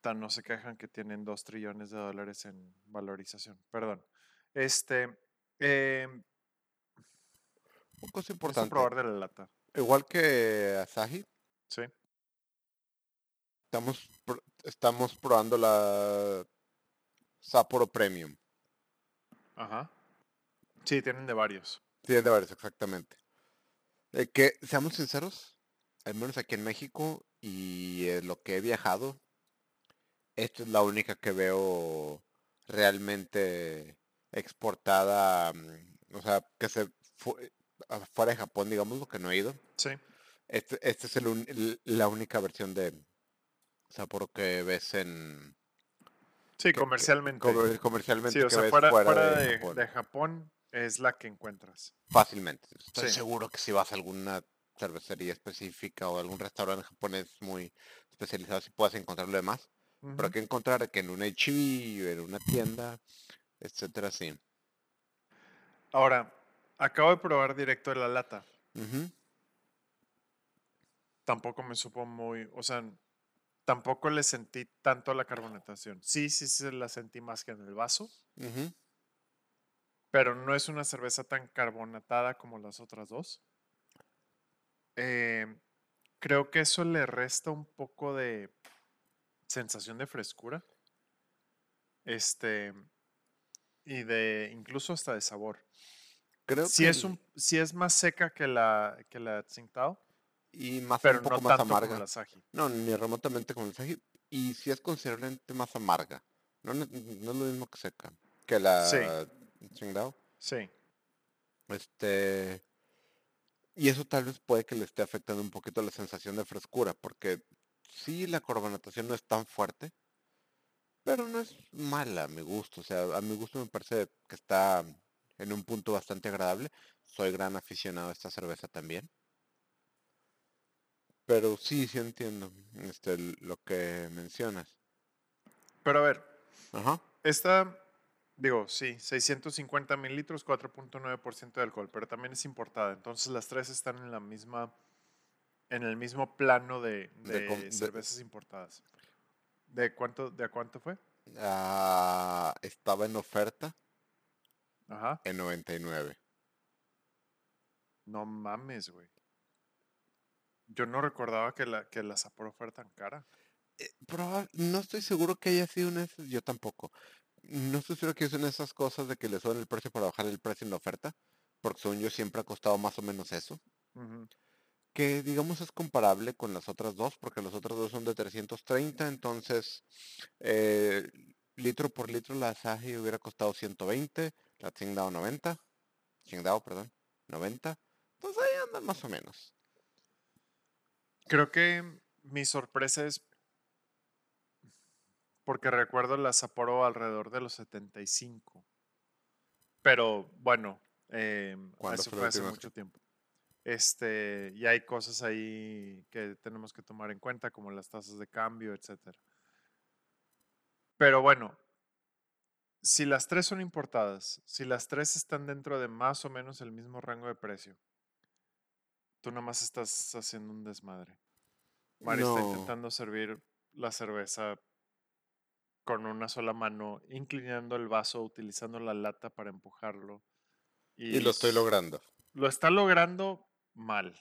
Tan no se quejan que tienen dos trillones de dólares en valorización. Perdón. Este, eh, una cosa importante. probar de la lata. Igual que Asahi. Sí. Estamos, estamos probando la Sapporo Premium. Ajá. Sí, tienen de varios. Tienen de varios, exactamente. Eh, que, seamos sinceros, al menos aquí en México y lo que he viajado, esta es la única que veo realmente exportada, mm, o sea, que se fue, fuera de Japón, digamos, lo que no he ido. Sí. Este, este es el, la única versión de Sapporo que ves en... Sí, comercialmente. comercialmente. Sí, o sea, fuera, de, Japón es la que encuentras. Fácilmente. Estoy seguro que si vas a alguna cervecería específica o algún restaurante japonés muy especializado, si puedes encontrar lo demás. Pero hay que encontrar que en una HB, en una tienda, etcétera, sí. Ahora, acabo de probar directo de la lata. Tampoco me supo muy, o sea, tampoco le sentí tanto la carbonatación. Sí, sí, se la sentí más que en el vaso pero no es una cerveza tan carbonatada como las otras dos. Em, creo que eso le resta un poco de sensación de frescura. Este. Y de. incluso hasta de sabor. Creo si que es un, si es más seca que la que la Tsingtao. Y más pero un poco más amarga. No, ni remotamente como la Saji. Y si es considerablemente más amarga. No, no, es lo mismo que seca. Que la sí. Sí. Este. Y eso tal vez puede que le esté afectando un poquito la sensación de frescura, porque sí la carbonatación no es tan fuerte, pero no es mala a mi gusto. O sea, a mi gusto me parece que está en un punto bastante agradable. Soy gran aficionado a esta cerveza también. Pero sí, sí entiendo este, lo que mencionas. Pero a ver, Ajá. esta, digo, sí, 650 mililitros, 4.9% de alcohol, pero también es importada. Entonces las tres están en la misma, en el mismo plano de, De de com- de- cervezas importadas. ¿De cuánto, de a cuánto fue? Ah, estaba en oferta Ajá. en 99. No mames, güey. Yo no recordaba que la, que la Sapporo fuera tan cara. Eh, no estoy seguro que haya sido una de esas, yo tampoco. No estoy seguro que son esas cosas de que le suben el precio para bajar el precio en la oferta, porque según yo siempre ha costado más o menos eso. Que digamos es comparable con las otras dos, porque las otras dos son de 330, entonces eh, litro por litro la Asahi hubiera costado 120, la Tsingtao 90, Tsingtao, perdón, 90, entonces ahí andan más o menos. Creo que mi sorpresa es porque recuerdo la Sapporo alrededor de los 75. Pero bueno, eh, ¿Cuándo eso fue hace mucho tiempo. Este, y hay cosas ahí que tenemos que tomar en cuenta, como las tasas de cambio, etcétera. Pero bueno, si las tres son importadas, si las tres están dentro de más o menos el mismo rango de precio, tú nada más estás haciendo un desmadre. Mario está intentando servir la cerveza con una sola mano, inclinando el vaso, utilizando la lata para empujarlo. Y lo estoy logrando. Lo está logrando mal.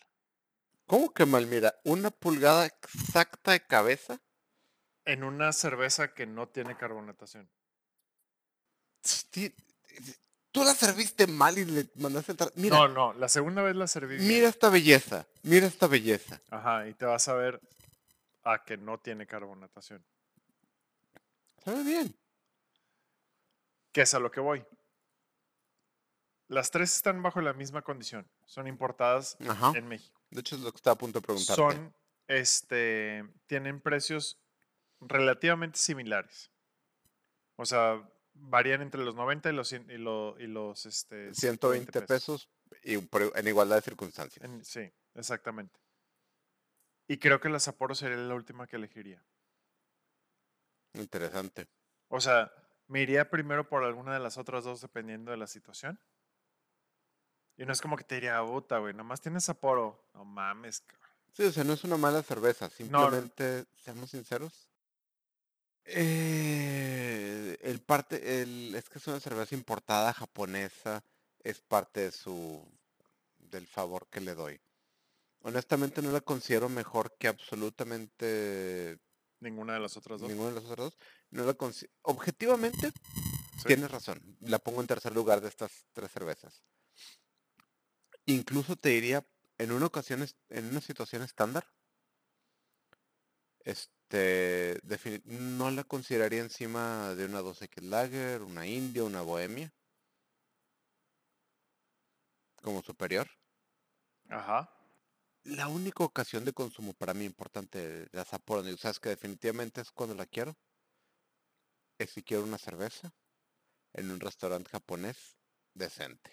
¿Cómo que mal? Mira, una pulgada exacta de cabeza. En una cerveza que no tiene carbonatación. Tú la serviste mal y le mandaste entrar. Mira, No, no, la segunda vez la serví bien. mira esta belleza, mira esta belleza. Ajá, y te vas a ver a que no tiene carbonatación. Sabe bien. Que es a lo que voy. Las tres están bajo la misma condición. Son importadas Ajá. en México. De hecho, es lo que estaba a punto de preguntarte. Son, este, tienen precios relativamente similares. O sea, varían entre los 90 y los, 100 y y los este, 120 pesos y en igualdad de circunstancias. En- sí, exactamente. Y creo que la Sapporo sería la última que elegiría. Interesante. O sea, me iría primero por alguna de las otras dos dependiendo de la situación. Y no es como que te diría, puta, güey, nomás tienes Sapporo. No mames, cabrón. Sí, o sea, no es una mala cerveza. no. Simplemente, seamos sinceros. eh, el parte, el, es que es una cerveza importada japonesa. Es parte de su, del favor que le doy. Honestamente no la considero mejor que absolutamente Ninguna de las otras dos. ninguna de las otras dos. No la Objetivamente, Sí. Tienes razón. La pongo en tercer lugar de estas tres cervezas. Incluso te diría, en una ocasión, en una situación estándar, este, no la consideraría encima de una 2X Lager, una India, una Bohemia, como superior. Ajá. La única ocasión de consumo para mí importante de la Sapporo, sabes que definitivamente es cuando la quiero, es si quiero una cerveza en un restaurante japonés decente.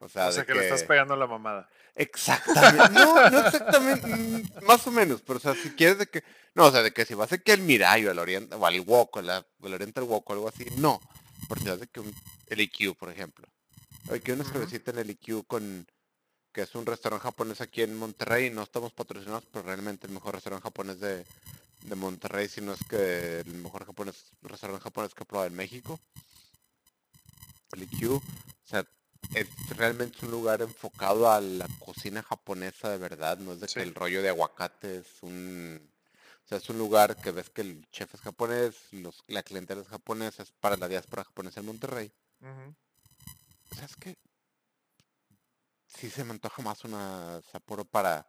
O sea, o sea de que, le estás que- pegando la mamada. Exactamente. No, no exactamente. mm, Más o menos. Pero, o sea, si quieres de que. No, o sea, de que si vas aquí al Mirai o al Oriente, o al Wok, o la- al Oriental Wok o algo así. No. Porque si vas de que un, el IQ, por ejemplo. Oye, que una cervecita en el IQ con. Que es un restaurante japonés aquí en Monterrey. No estamos patrocinados, pero realmente el mejor restaurante japonés de, de Monterrey, si no es que el mejor japonés, restaurante japonés que he probado en México. El IQ. O sea, es realmente un lugar enfocado a la cocina japonesa de verdad, no es de Sí. que el rollo de aguacate es un... O sea, es un lugar que ves que el chef es japonés, los, la clientela es japonesa, es para la diáspora japonesa en Monterrey. O sea, es que sí se me antoja más una Sapporo para,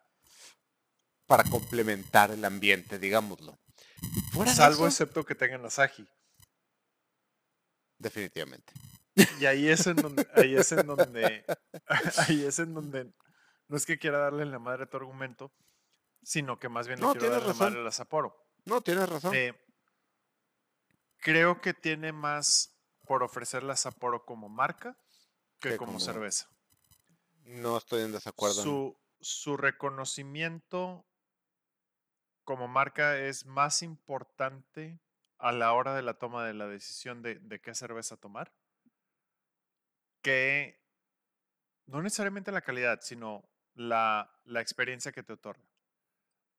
para complementar el ambiente, digámoslo. Fuera Salvo eso, excepto que tengan Asahi. definitivamente. Y ahí es en donde, ahí es en donde, ahí es en donde, no es que quiera darle la madre a tu argumento, sino que más bien le quiero darle la madre a la Sapporo. No, tienes razón. Eh, creo que tiene más por ofrecer la Sapporo como marca que Que como, como- cerveza. No estoy en desacuerdo. Su, su reconocimiento como marca es más importante a la hora de la toma de la decisión de, de qué cerveza tomar que no necesariamente la calidad, sino la, la experiencia que te otorga.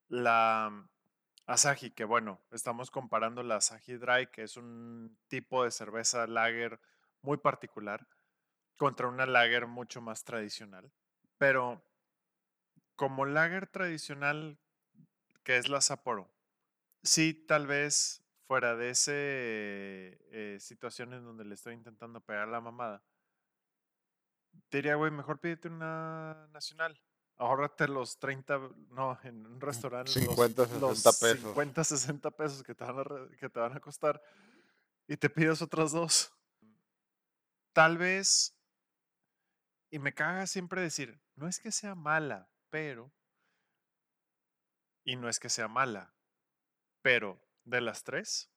La mm, Asahi, que bueno, estamos comparando la Asahi Dry, que es un tipo de cerveza lager muy particular, contra una lager mucho más tradicional. Pero como lager tradicional, que es la Sapporo, sí, tal vez fuera de ese eh, situación en donde le estoy intentando pegar la mamada, te diría, güey, mejor pídete una nacional. Ahórrate los 30, no, en un restaurante. los- 50, 60 los pesos. 50, 60 pesos que te, van a, re- que te van a costar y te pides otras dos. Tal vez, y me caga siempre decir, no es que sea mala, pero, y no es que sea mala, pero de las tres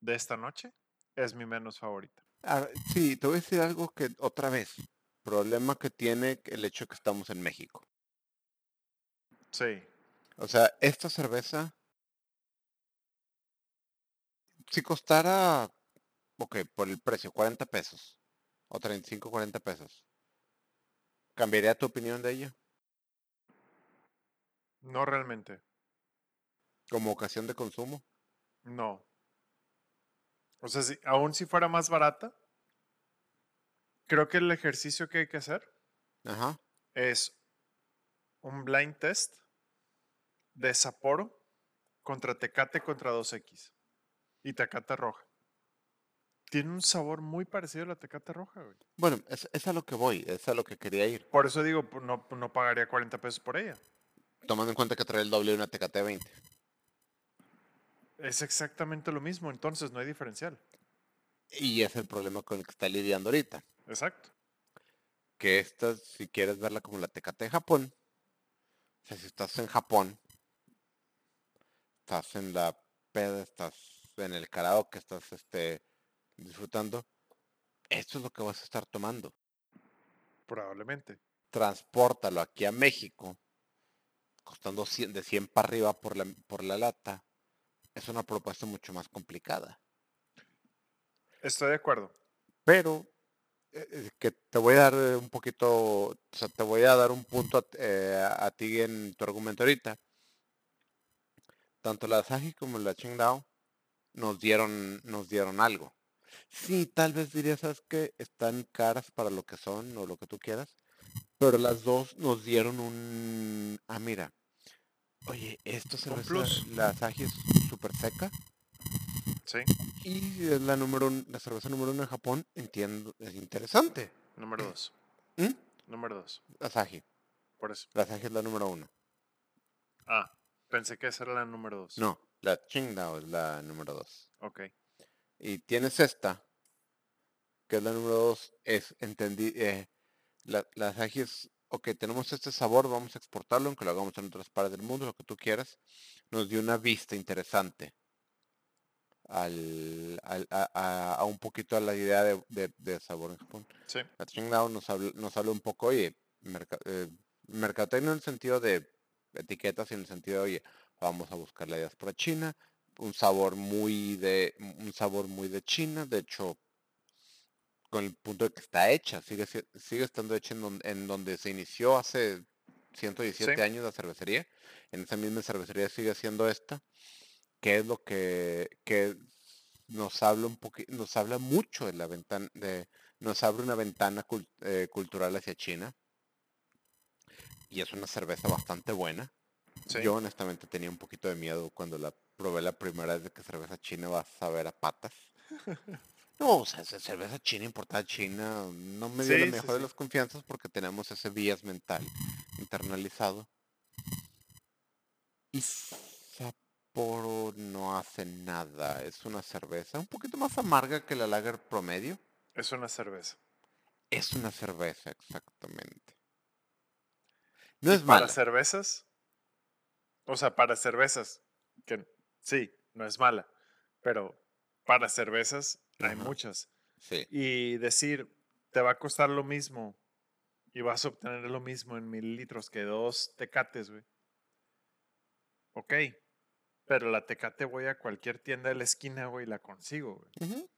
de esta noche es mi menos favorita. Ah, sí, te voy a decir algo que otra vez, problema que tiene el hecho de que estamos en México. Sí, O sea, esta cerveza, si costara, ok, por el precio, 40 pesos, o 35, 40 pesos, ¿cambiaría tu opinión de ella? no realmente. Como ocasión de consumo. No. O sea, si, aún si fuera más barata, creo que el ejercicio que hay que hacer Ajá. es un blind test de Sapporo contra Tecate contra 2X y Tecate roja. Tiene un sabor muy parecido a la Tecate roja, güey. Bueno, es, es a lo que voy, es a lo que quería ir. Por eso digo, pu- no, no pagaría 40 pesos por ella. Tomando en cuenta que trae el doble de una TKT 20. Es exactamente lo mismo, entonces no hay diferencial. Y es el problema con el que está lidiando ahorita. Exacto. que esta, si quieres verla como la Tecate de Japón, o sea, si estás en Japón, estás en la peda, estás en el karaoke, estás este, disfrutando, esto es lo que vas a estar tomando. Probablemente. Transpórtalo aquí a México, costando 100 de 100 para arriba por la, por la lata, es una propuesta mucho más complicada. Estoy de acuerdo. pero eh, eh, que te voy a dar eh, un poquito, o sea, te voy a dar un punto eh, a ti en tu argumento ahorita. Tanto la Asahi como la Qingdao nos dieron, nos dieron algo. Sí, tal vez dirías, ¿sabes qué? Están caras para lo que son o lo que tú quieras, pero las dos nos dieron un... Ah, mira. Oye, esto cerveza, plus. la Asahi es súper seca. Sí. Y es la número la cerveza número uno en Japón, entiendo, es interesante. Número dos. ¿Mm? Número dos. Asahi, Por eso. la Asahi es la número uno. Ah, pensé que esa era la número dos. No, la Qingdao es la número dos. Ok. Y tienes esta, que es la número dos, es, entendí, eh, la, la Asahi es, ok, tenemos este sabor, vamos a exportarlo, aunque lo hagamos en otras partes del mundo, lo que tú quieras. Nos dio una vista interesante al, al- a, a- a un poquito a la idea de, de- de sabor en Japón. Sí. La nos habla, nos habla un poco, oye, merca, eh, mercadotecnia en el sentido de etiquetas y en el sentido de, oye, vamos a buscar la diáspora china, un sabor muy de, un sabor muy de China, de hecho, con el punto de que está hecha, sigue, si- sigue estando hecha en donde, en donde se inició hace 117 Sí. años la cervecería, en esa misma cervecería sigue siendo esta, que es lo que, que nos habla un poquito, nos habla mucho de la ventana, de, nos abre una ventana eh, cultural hacia China. Y es una cerveza bastante buena. Sí. Yo honestamente tenía un poquito de miedo cuando la probé la primera vez de que cerveza china va a saber a patas. No, o sea, cerveza china importada china no me dio Sí, la sí, mejor de sí. las confianzas porque tenemos ese vías mental internalizado. Y Sapporo no hace nada, es una cerveza un poquito más amarga que la lager promedio. Es una cerveza. Es una cerveza, exactamente. No Y es para mala. cervezas, o sea, para cervezas, que sí, no es mala, pero para cervezas hay muchas. Sí. Y decir, te va a costar lo mismo y vas a obtener lo mismo en mililitros que dos tecates, güey. Ok. Pero la tecate voy a cualquier tienda de la esquina, güey, y la consigo, güey.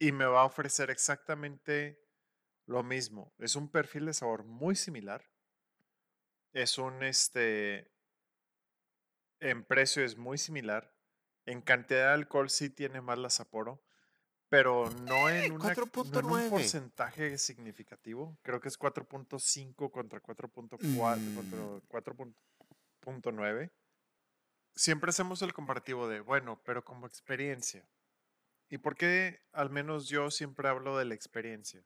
Y me va a ofrecer exactamente lo mismo. Es un perfil de sabor muy similar. Es un, este, en precio es muy similar. En cantidad de alcohol sí tiene más la Sapporo, pero no en, una, no en un porcentaje significativo. Creo que es 4.5 contra 4.4 contra 4.9. Mm. Siempre hacemos el comparativo de, bueno, pero como experiencia. ¿Y por qué al menos yo siempre hablo de la experiencia?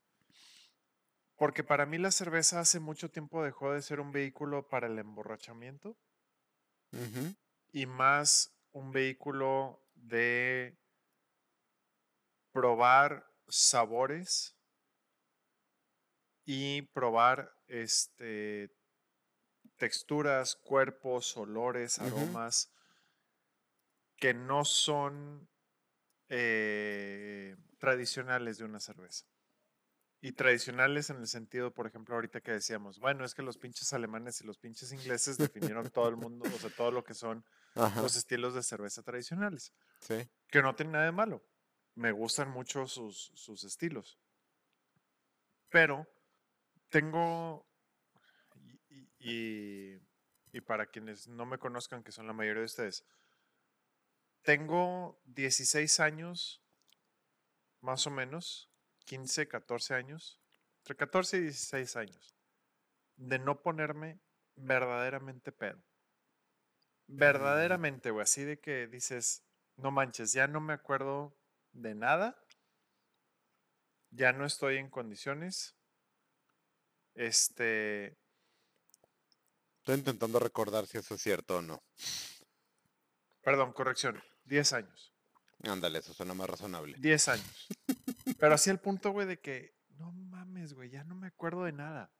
Porque para mí la cerveza hace mucho tiempo dejó de ser un vehículo para el emborrachamiento y más un vehículo de probar sabores y probar este, texturas, cuerpos, olores, aromas que no son eh, tradicionales de una cerveza. Y tradicionales en el sentido, por ejemplo, ahorita que decíamos, bueno, es que los pinches alemanes y los pinches ingleses definieron todo el mundo, o sea, todo lo que son los estilos de cerveza tradicionales. Sí. Que no tiene nada de malo me gustan mucho sus, sus estilos. Pero tengo, y, y, para quienes no me conozcan, que son la mayoría de ustedes, tengo 16 años, más o menos, 15, 14 años, entre 14 y 16 años, de no ponerme verdaderamente pedo. Mm. Verdaderamente, güey, así de que dices, no manches, ya no me acuerdo de nada. Ya no estoy en condiciones. Este. Estoy intentando recordar si eso es cierto o no. Perdón, corrección. 10 años. Ándale, eso suena más razonable. 10 años. Pero así el punto, güey, de que no mames, güey, ya no me acuerdo de nada.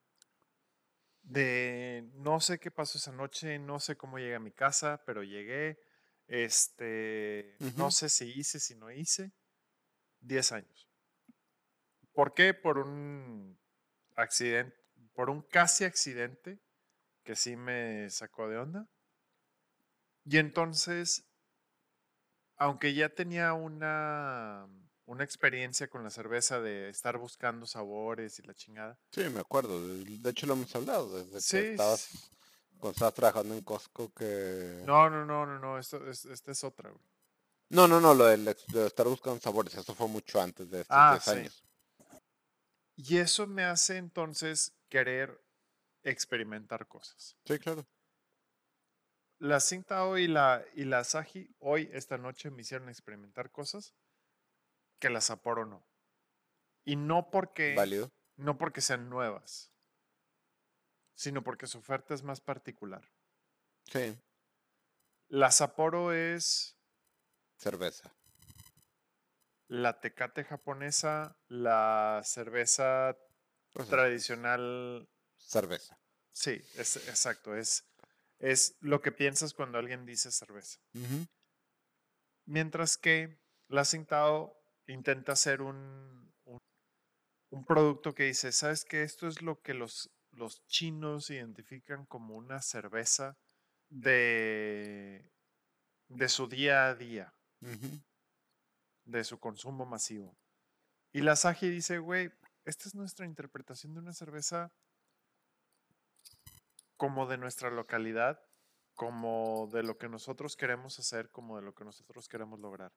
De no sé qué pasó esa noche, no sé cómo llegué a mi casa, pero llegué. Este, no sé si hice, si no hice. 10 años. ¿Por qué? Por un accidente, por un casi accidente que sí me sacó de onda. Y entonces, aunque ya tenía una, una experiencia con la cerveza de estar buscando sabores y la chingada. Sí, me acuerdo. De hecho, lo hemos hablado desde que estabas, cuando estabas trabajando en Costco. que... No, no, no, no, no. Esto, esta es otra, güey. No, no, no, lo de, estar buscando sabores, eso fue mucho antes de estos ah, años. Y eso me hace entonces querer experimentar cosas. Sí, claro. La cinta hoy y la, y la Saji hoy, esta noche, me hicieron experimentar cosas que las Sapporo no. Y no porque. Válido. No porque sean nuevas, sino porque su oferta es más particular. Sí. La Sapporo es Cerveza. La tecate japonesa, la cerveza pues tradicional. Cerveza. Sí, es, exacto. Es, es lo que piensas cuando alguien dice cerveza. Mientras que la Sintao intenta hacer un, un, producto que dice, ¿sabes qué? Esto es lo que los, los chinos identifican como una cerveza de, de su día a día de su consumo masivo. Y la Saji dice, güey, esta es nuestra interpretación de una cerveza como de nuestra localidad, como de lo que nosotros queremos hacer, como de lo que nosotros queremos lograr.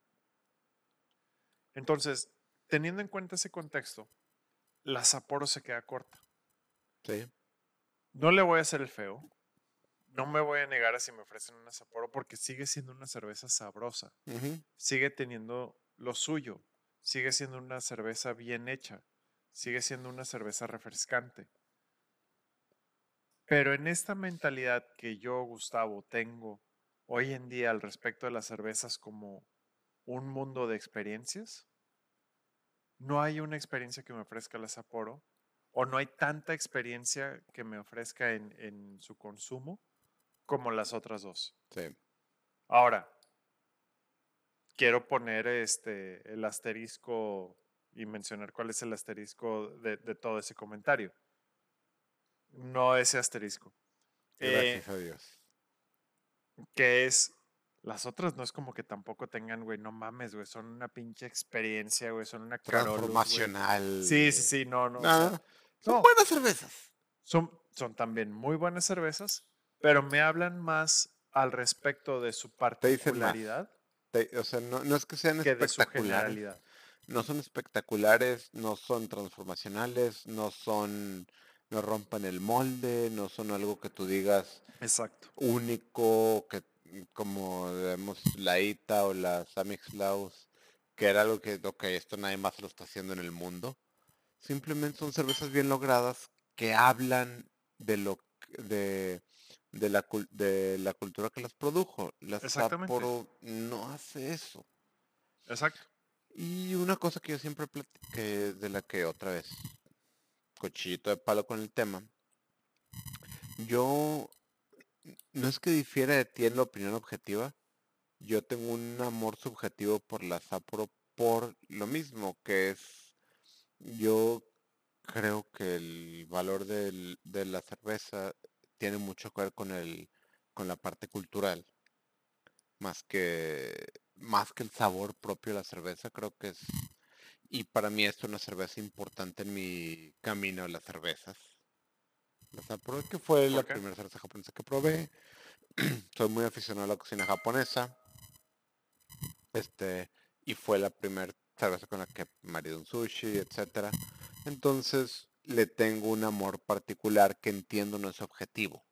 Entonces, teniendo en cuenta ese contexto, la Sapporo se queda corta. Sí. No le voy a hacer el feo no me voy a negar a si me ofrecen una Sapporo porque sigue siendo una cerveza sabrosa. Sigue teniendo lo suyo. Sigue siendo una cerveza bien hecha. Sigue siendo una cerveza refrescante. Pero en esta mentalidad que yo, Gustavo, tengo hoy en día al respecto de las cervezas como un mundo de experiencias, no hay una experiencia que me ofrezca la Sapporo o no hay tanta experiencia que me ofrezca en, en su consumo como las otras dos. Sí. Ahora, quiero poner este el asterisco y mencionar cuál es el asterisco de, de todo ese comentario. No ese asterisco. Eh, Gracias a Dios. que es las otras no es como que tampoco tengan, güey, no mames, güey, son una pinche experiencia, güey, son una Carolus. Transformacional. Sí, sí, sí, no, no. o No, sea, son no. buenas cervezas. son, son también muy buenas cervezas, pero me hablan más al respecto de su particularidad Te- o sea, no, no es que sean que de su espectaculares. No son espectaculares, no son transformacionales, no son, no rompen el molde, no son algo que tú digas Exacto. único, que como vemos la ITA o la Samix Laus, que era algo que, ok, esto nadie más lo está haciendo en el mundo. Simplemente son cervezas bien logradas que hablan de lo que- de, de la, cul- de la cultura que las produjo. La. Sapporo no hace eso. Exacto. Y una cosa que yo siempre plat- que de la que otra vez, cochillito de palo con el tema, yo no es que difiera de ti en la opinión objetiva, yo tengo un amor subjetivo por la Sapporo por lo mismo, que es, yo creo que el valor de la cerveza tiene mucho que ver con el, con la parte cultural, más que, más que el sabor propio de la cerveza, creo que es, y para mí esto es una cerveza importante en mi camino a las cervezas. La Sapporo, que fue la qué? primera cerveza japonesa que probé. Soy muy aficionado a la cocina japonesa. Este, y fue la primera cerveza con la que maridé un sushi, etcétera. Entonces, le tengo un amor particular que entiendo no es objetivo.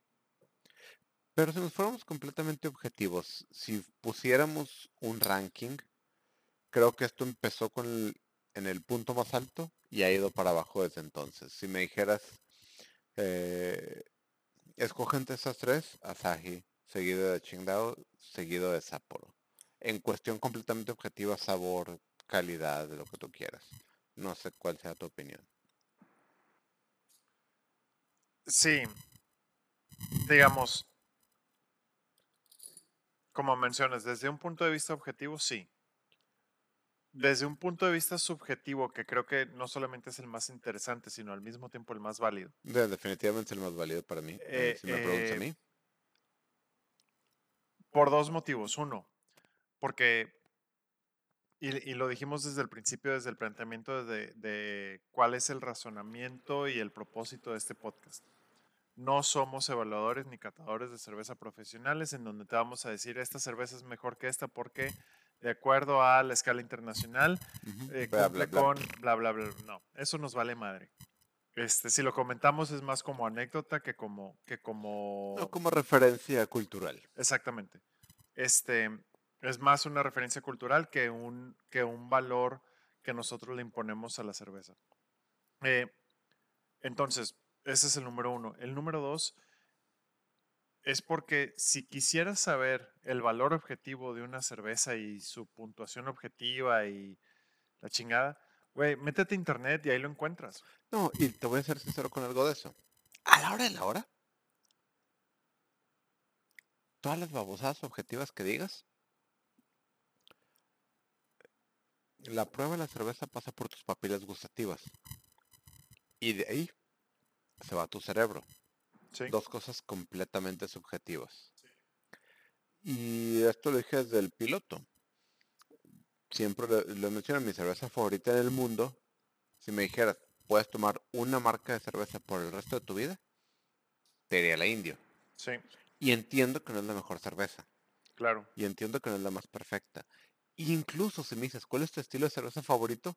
Pero si nos fuéramos completamente objetivos, si pusiéramos un ranking, creo que esto empezó con el- en el punto más alto y ha ido para abajo desde entonces. Si me dijeras, eh, escoge entre esas tres, Asahi, seguido de Qingdao, seguido de Sapporo. En cuestión completamente objetiva, sabor, calidad, de lo que tú quieras. No sé cuál sea tu opinión. Sí. Digamos, como mencionas, desde un punto de vista objetivo, sí. Desde un punto de vista subjetivo, que creo que no solamente es el más interesante, sino al mismo tiempo el más válido. De- definitivamente el más válido para mí. eh, Eh, si me preguntas a eh, mí. Por dos motivos. Uno, porque, y, y lo dijimos desde el principio, desde el planteamiento de, de cuál es el razonamiento y el propósito de este podcast. No somos evaluadores ni catadores de cerveza profesionales en donde te vamos a decir esta cerveza es mejor que esta porque de acuerdo a la escala internacional Ujú, eh, bla, cumple bla, bla. con bla, bla, bla. No, eso nos vale madre. Este, si lo comentamos es más como anécdota que como, que como No como referencia cultural. Exactamente. Este es más una referencia cultural que un, que un valor que nosotros le imponemos a la cerveza. Eh, entonces, ese es el número uno. El número dos es porque si quisieras saber el valor objetivo de una cerveza y su puntuación objetiva y la chingada, güey, métete a internet y ahí lo encuentras. No, y te voy a ser sincero con algo de eso. A la hora de la hora, todas las babosadas objetivas que digas, la prueba de la cerveza pasa por tus papilas gustativas. Y de ahí se va a tu cerebro. Sí. Dos cosas completamente subjetivas. Y esto lo dije desde el piloto. Siempre lo, lo menciono, mi cerveza favorita en el mundo. Si me dijeras, puedes tomar una marca de cerveza por el resto de tu vida, te diría la indio. Sí, Y entiendo que no es la mejor cerveza. claro. Y entiendo que no es la más perfecta. Incluso si me dices, ¿cuál es tu estilo de cerveza favorito?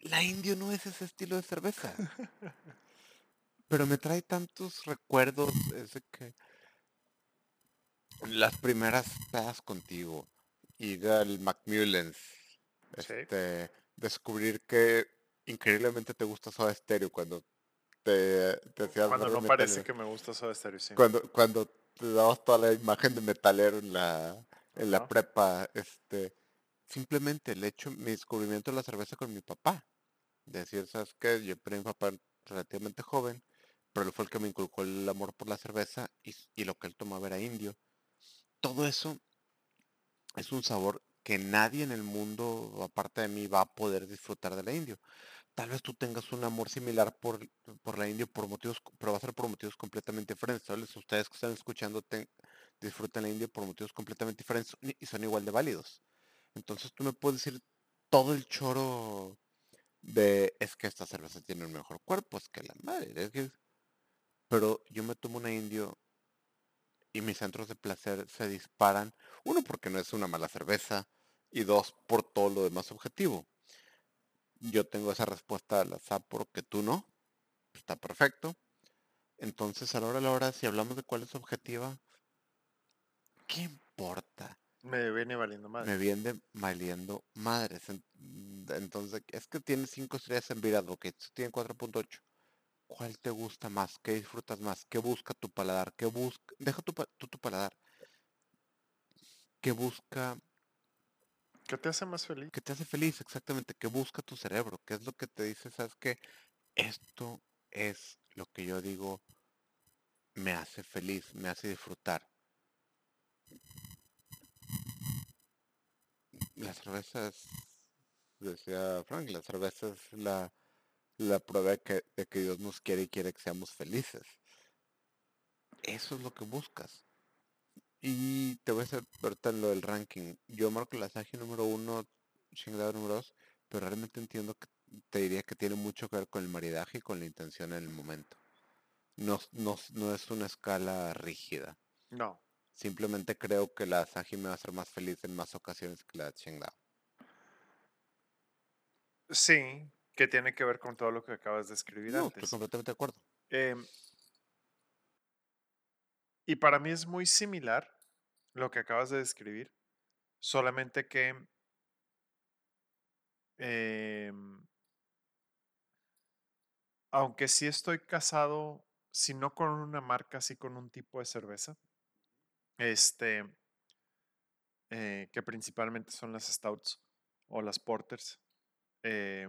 La indio no es ese estilo de cerveza. Pero me trae tantos recuerdos, ese que... Las primeras pedas contigo, ir al Macmillans, Sí. este, descubrir que increíblemente te gusta Soda Stereo cuando te, te hacías Cuando no parece que me gusta Soda Stereo, sí. Cuando, cuando te dabas toda la imagen de metalero en la, en la prepa, este, simplemente el hecho, mi descubrimiento de la cerveza con mi papá. Decir, ¿sabes qué? Yo perdí a mi papá relativamente joven, pero él fue el que me inculcó el amor por la cerveza y, lo que él tomaba era indio. Todo eso es un sabor que nadie en el mundo, aparte de mí, va a poder disfrutar de la indio. Tal vez tú tengas un amor similar por, por la indio por motivos, pero va a ser por motivos completamente diferentes. Ustedes que están escuchando disfruten la indio por motivos completamente diferentes y son igual de válidos. Entonces tú me puedes decir todo el choro de es que esta cerveza tiene un mejor cuerpo, es que la madre, es que... Pero yo me tomo una indio y mis centros de placer se disparan. Uno, porque no es una mala cerveza. Y dos, por todo lo demás objetivo. Yo tengo esa respuesta a la Sapporo que tú no. Está perfecto. Entonces, a la hora a la hora, si hablamos de cuál es objetiva, ¿qué importa? Me viene valiendo madres. Me viene valiendo madres. Entonces, es que tiene 5 estrellas en Beer Advocate. Tiene 4.8. ¿Cuál te gusta más? ¿Qué disfrutas más? ¿Qué busca tu paladar? ¿Qué busca? Deja tu, tu paladar. ¿Qué busca? ¿Qué te hace más feliz? ¿Qué te hace feliz? Exactamente. ¿Qué busca tu cerebro? ¿Qué es lo que te dice? ¿Sabes qué? Esto es lo que yo digo me hace feliz, me hace disfrutar. La cerveza es, decía Frank, la cerveza es la la prueba de que, que Dios nos quiere y quiere que seamos felices. Eso es lo que buscas. Y te voy a hacer ahorita en lo del ranking. Yo marco la SAGI número uno, chingada número dos, pero realmente entiendo que te diría que tiene mucho que ver con el maridaje y con la intención en el momento. No, no, no es una escala rígida. No. Simplemente creo que la SAGI me va a hacer más feliz en más ocasiones que la Chengdao. Sí, que tiene que ver con todo lo que acabas de escribir no, antes. Estoy completamente de acuerdo. Em, y para mí es muy similar lo que acabas de describir, solamente que em, aunque sí estoy casado, si no con una marca, sí con un tipo de cerveza, este, eh, que principalmente son las stouts o las porters. Eh,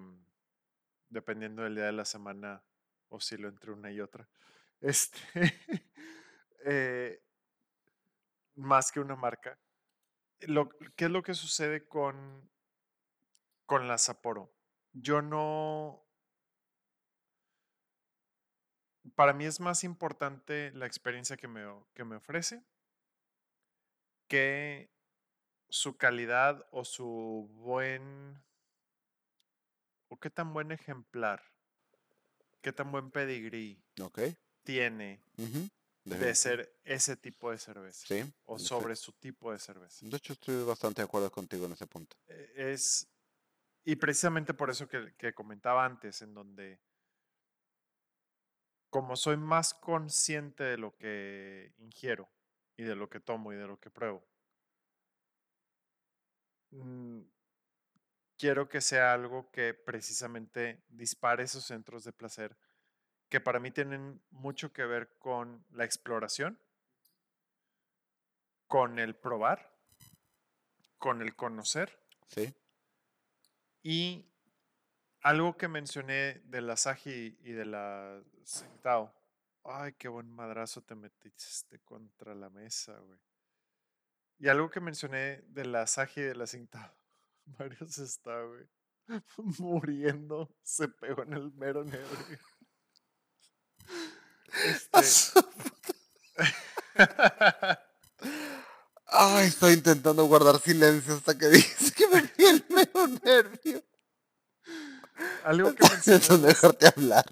dependiendo del día de la semana, oscilo entre una y otra. Este, eh, más que una marca. Lo, ¿Qué es lo que sucede con, con la Sapporo? Yo no... Para mí es más importante la experiencia que me, que me ofrece que su calidad o su buen o qué tan buen ejemplar, qué tan buen pedigrí tiene de ser ese tipo de cerveza. O sobre su tipo de cerveza. De hecho, estoy bastante de acuerdo contigo en ese punto. E, es, y precisamente por eso que, que comentaba antes, en donde como soy más consciente de lo que ingiero y de lo que tomo y de lo que pruebo, mm, quiero que sea algo que precisamente dispare esos centros de placer que para mí tienen mucho que ver con la exploración, con el probar, con el conocer. Sí. Y algo que mencioné de la Saji y de la Sentao. Ay, qué buen madrazo te metiste contra la mesa, güey. Y algo que mencioné de la Saji y de la Sintao Mario se está, güey, muriendo. Se pegó en el mero negro. Este... Ay, estoy intentando guardar silencio hasta que dices que me vi el mero nervio. Algo que me dejarte hablar.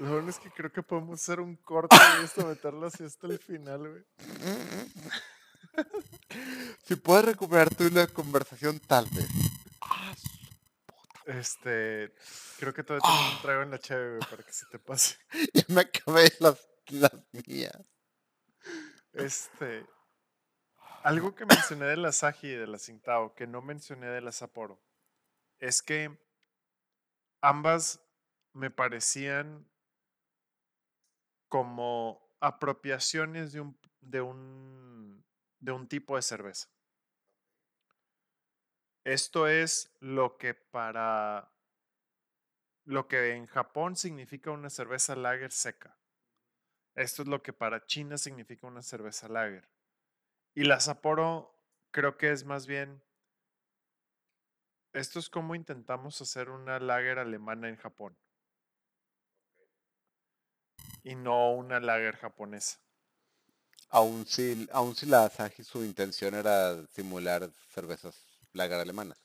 Lo bueno es que creo que podemos hacer un corte de esto, meterlo así hasta el final, güey. Si puedes recuperarte una conversación, tal vez. Este, creo que todavía tengo un trago en la chave, güey, para que se te pase. Ya me acabé las, las mías. Este, algo que mencioné de la Saji y de la Sintao, que no mencioné de la Sapporo, es que ambas me parecían como apropiaciones de un, de un, de un tipo de cerveza. Esto es lo que para lo que en Japón significa una cerveza lager seca. Esto es lo que para China significa una cerveza lager. Y la Sapporo creo que es más bien, esto es como intentamos hacer una lager alemana en Japón. Y no una lager japonesa. Aún si, aún si la Asahi su intención era simular cervezas lager alemanas.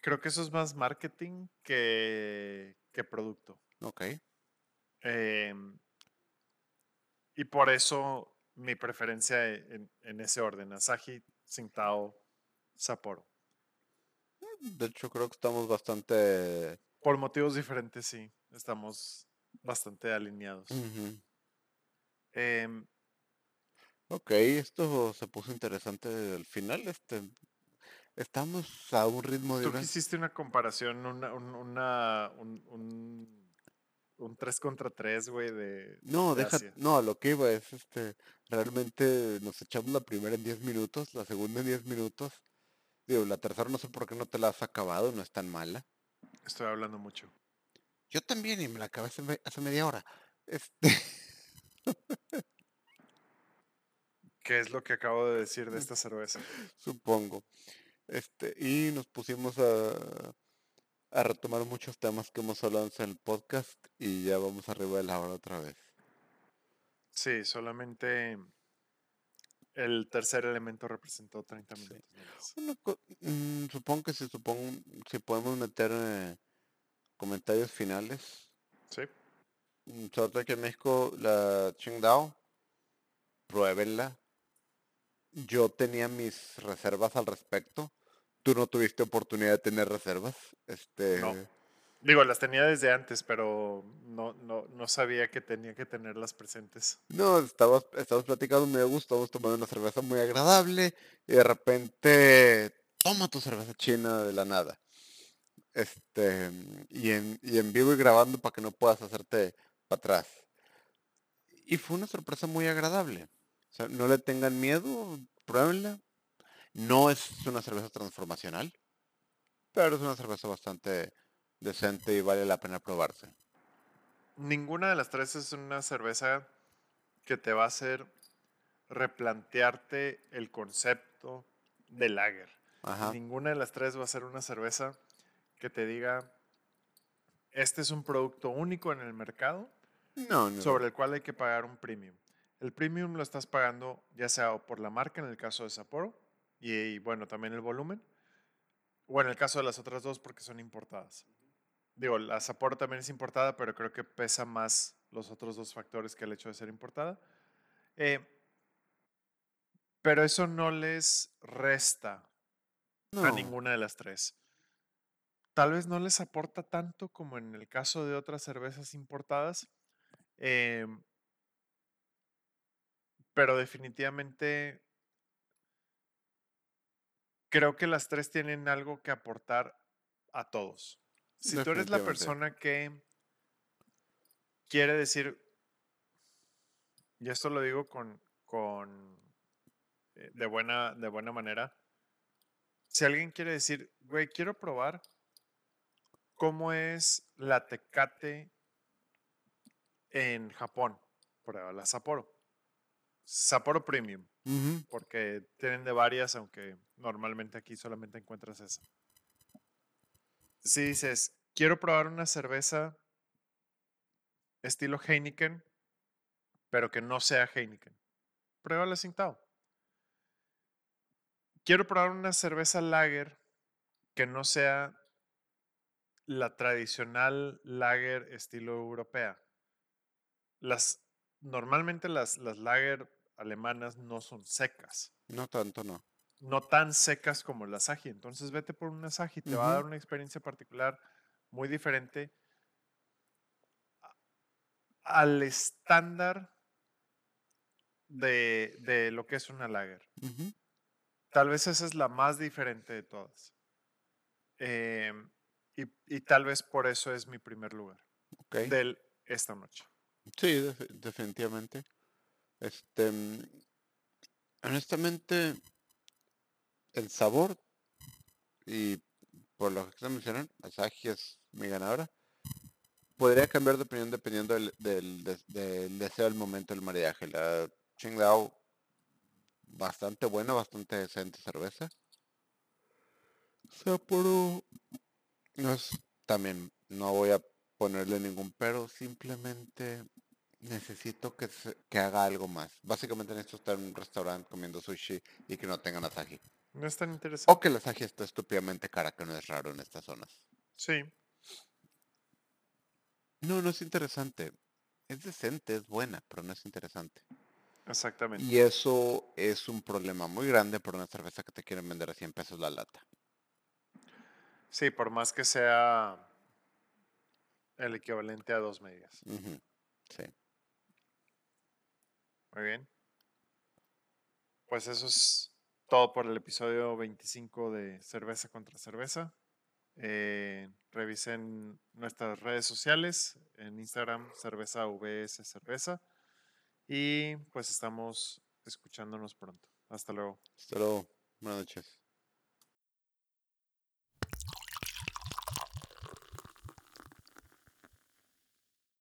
Creo que eso es más marketing que, que producto. Ok. Em, y por eso mi preferencia en, en ese orden, Asahi, Tsingtao, Sapporo. De hecho, creo que estamos bastante... Por motivos diferentes, sí, estamos bastante alineados. Em, Ok, esto se puso interesante al final. Este, estamos a un ritmo de Tú una... hiciste una comparación, una, un, una, un, un, un 3 contra 3, güey, de, No, de deja, no, lo que iba es, este, realmente nos echamos la primera en 10 minutos, la segunda en 10 minutos. Digo, la tercera no sé por qué no te la has acabado, no es tan mala. Estoy hablando mucho. Yo también y me la acabé hace, me- hace media hora. Este, ¿Qué es lo que acabo de decir de esta cerveza? supongo. Este, y nos pusimos a, a retomar muchos temas que hemos hablado en el podcast y ya vamos arriba de la hora otra vez. Sí, solamente el tercer elemento representó 30 minutos. Una mm, supongo que si, supongo, si podemos meter eh, comentarios finales. Sí, Mm, todo aquí en México, la Qingdao, pruébenla. Yo tenía mis reservas al respecto. Tú no tuviste oportunidad de tener reservas. Este, No. digo, las tenía desde antes, pero no, no, no sabía que tenía que tenerlas presentes. No, estabas, estabas platicando muy a gusto, estabas tomando una cerveza muy agradable y de repente toma tu cerveza china de la nada. Este, y en, y en vivo y grabando para que no puedas hacerte para atrás. Y fue una sorpresa muy agradable. O sea, no le tengan miedo, pruébenla. No es una cerveza transformacional, pero es una cerveza bastante decente y vale la pena probarse. Ninguna de las tres es una cerveza que te va a hacer replantearte el concepto de lager. Ajá. Ninguna de las tres va a ser una cerveza que te diga, este es un producto único en el mercado No, no. sobre el cual hay que pagar un premium. El premium lo estás pagando ya sea por la marca en el caso de Sapporo y, y, bueno, también el volumen, o en el caso de las otras dos porque son importadas. Digo, la Sapporo también es importada, pero creo que pesa más los otros dos factores que el hecho de ser importada. Eh, pero eso no les resta a No. ninguna de las tres. Tal vez no les aporta tanto como en el caso de otras cervezas importadas, em, pero definitivamente creo que las tres tienen algo que aportar a todos. Si tú eres la persona que quiere decir, y esto lo digo con, con eh, de, buena, de buena manera, si alguien quiere decir, güey, quiero probar cómo es la tecate en Japón, prueba la Sapporo. Sapporo Premium, porque tienen de varias, aunque normalmente aquí solamente encuentras esa. Si dices, quiero probar una cerveza estilo Heineken, pero que no sea Heineken, prueba la Tsingtao. Quiero probar una cerveza lager que no sea la tradicional lager estilo europea. Las, normalmente las, las lager alemanas no son secas, No tanto, no. no tan secas como las Asahi. Entonces vete por una Asahi, te va a dar una experiencia particular muy diferente al estándar de, de lo que es una lager. Tal vez esa es la más diferente de todas. Em, y, y tal vez por eso es mi primer lugar Ok. de esta noche. Sí, defi- definitivamente. Este, mm, honestamente, el sabor y por lo que se mencionan, Asahi es mi ganadora. Podría cambiar de opinión dependiendo del, del, des- de ese era el momento del maridaje. La Qingdao, bastante buena, bastante decente cerveza. Sapporo no es también no voy a ponerle ningún pero, simplemente necesito que, que haga algo más. Básicamente necesito estar en un restaurante comiendo sushi y que no tengan asaji. No es tan interesante. O que la asaji esté estúpidamente cara, que no es raro en estas zonas. Sí. No, no es interesante. Es decente, es buena, pero no es interesante. Exactamente. Y eso es un problema muy grande por una cerveza que te quieren vender a 100 pesos la lata. Sí, por más que sea el equivalente a dos medias. Sí. Muy bien. Pues eso es todo por el episodio 25 de Cerveza contra Cerveza. Eh, revisen nuestras redes sociales en Instagram, cerveza vs cerveza. Y pues estamos escuchándonos pronto. Hasta luego. Hasta luego. Buenas noches.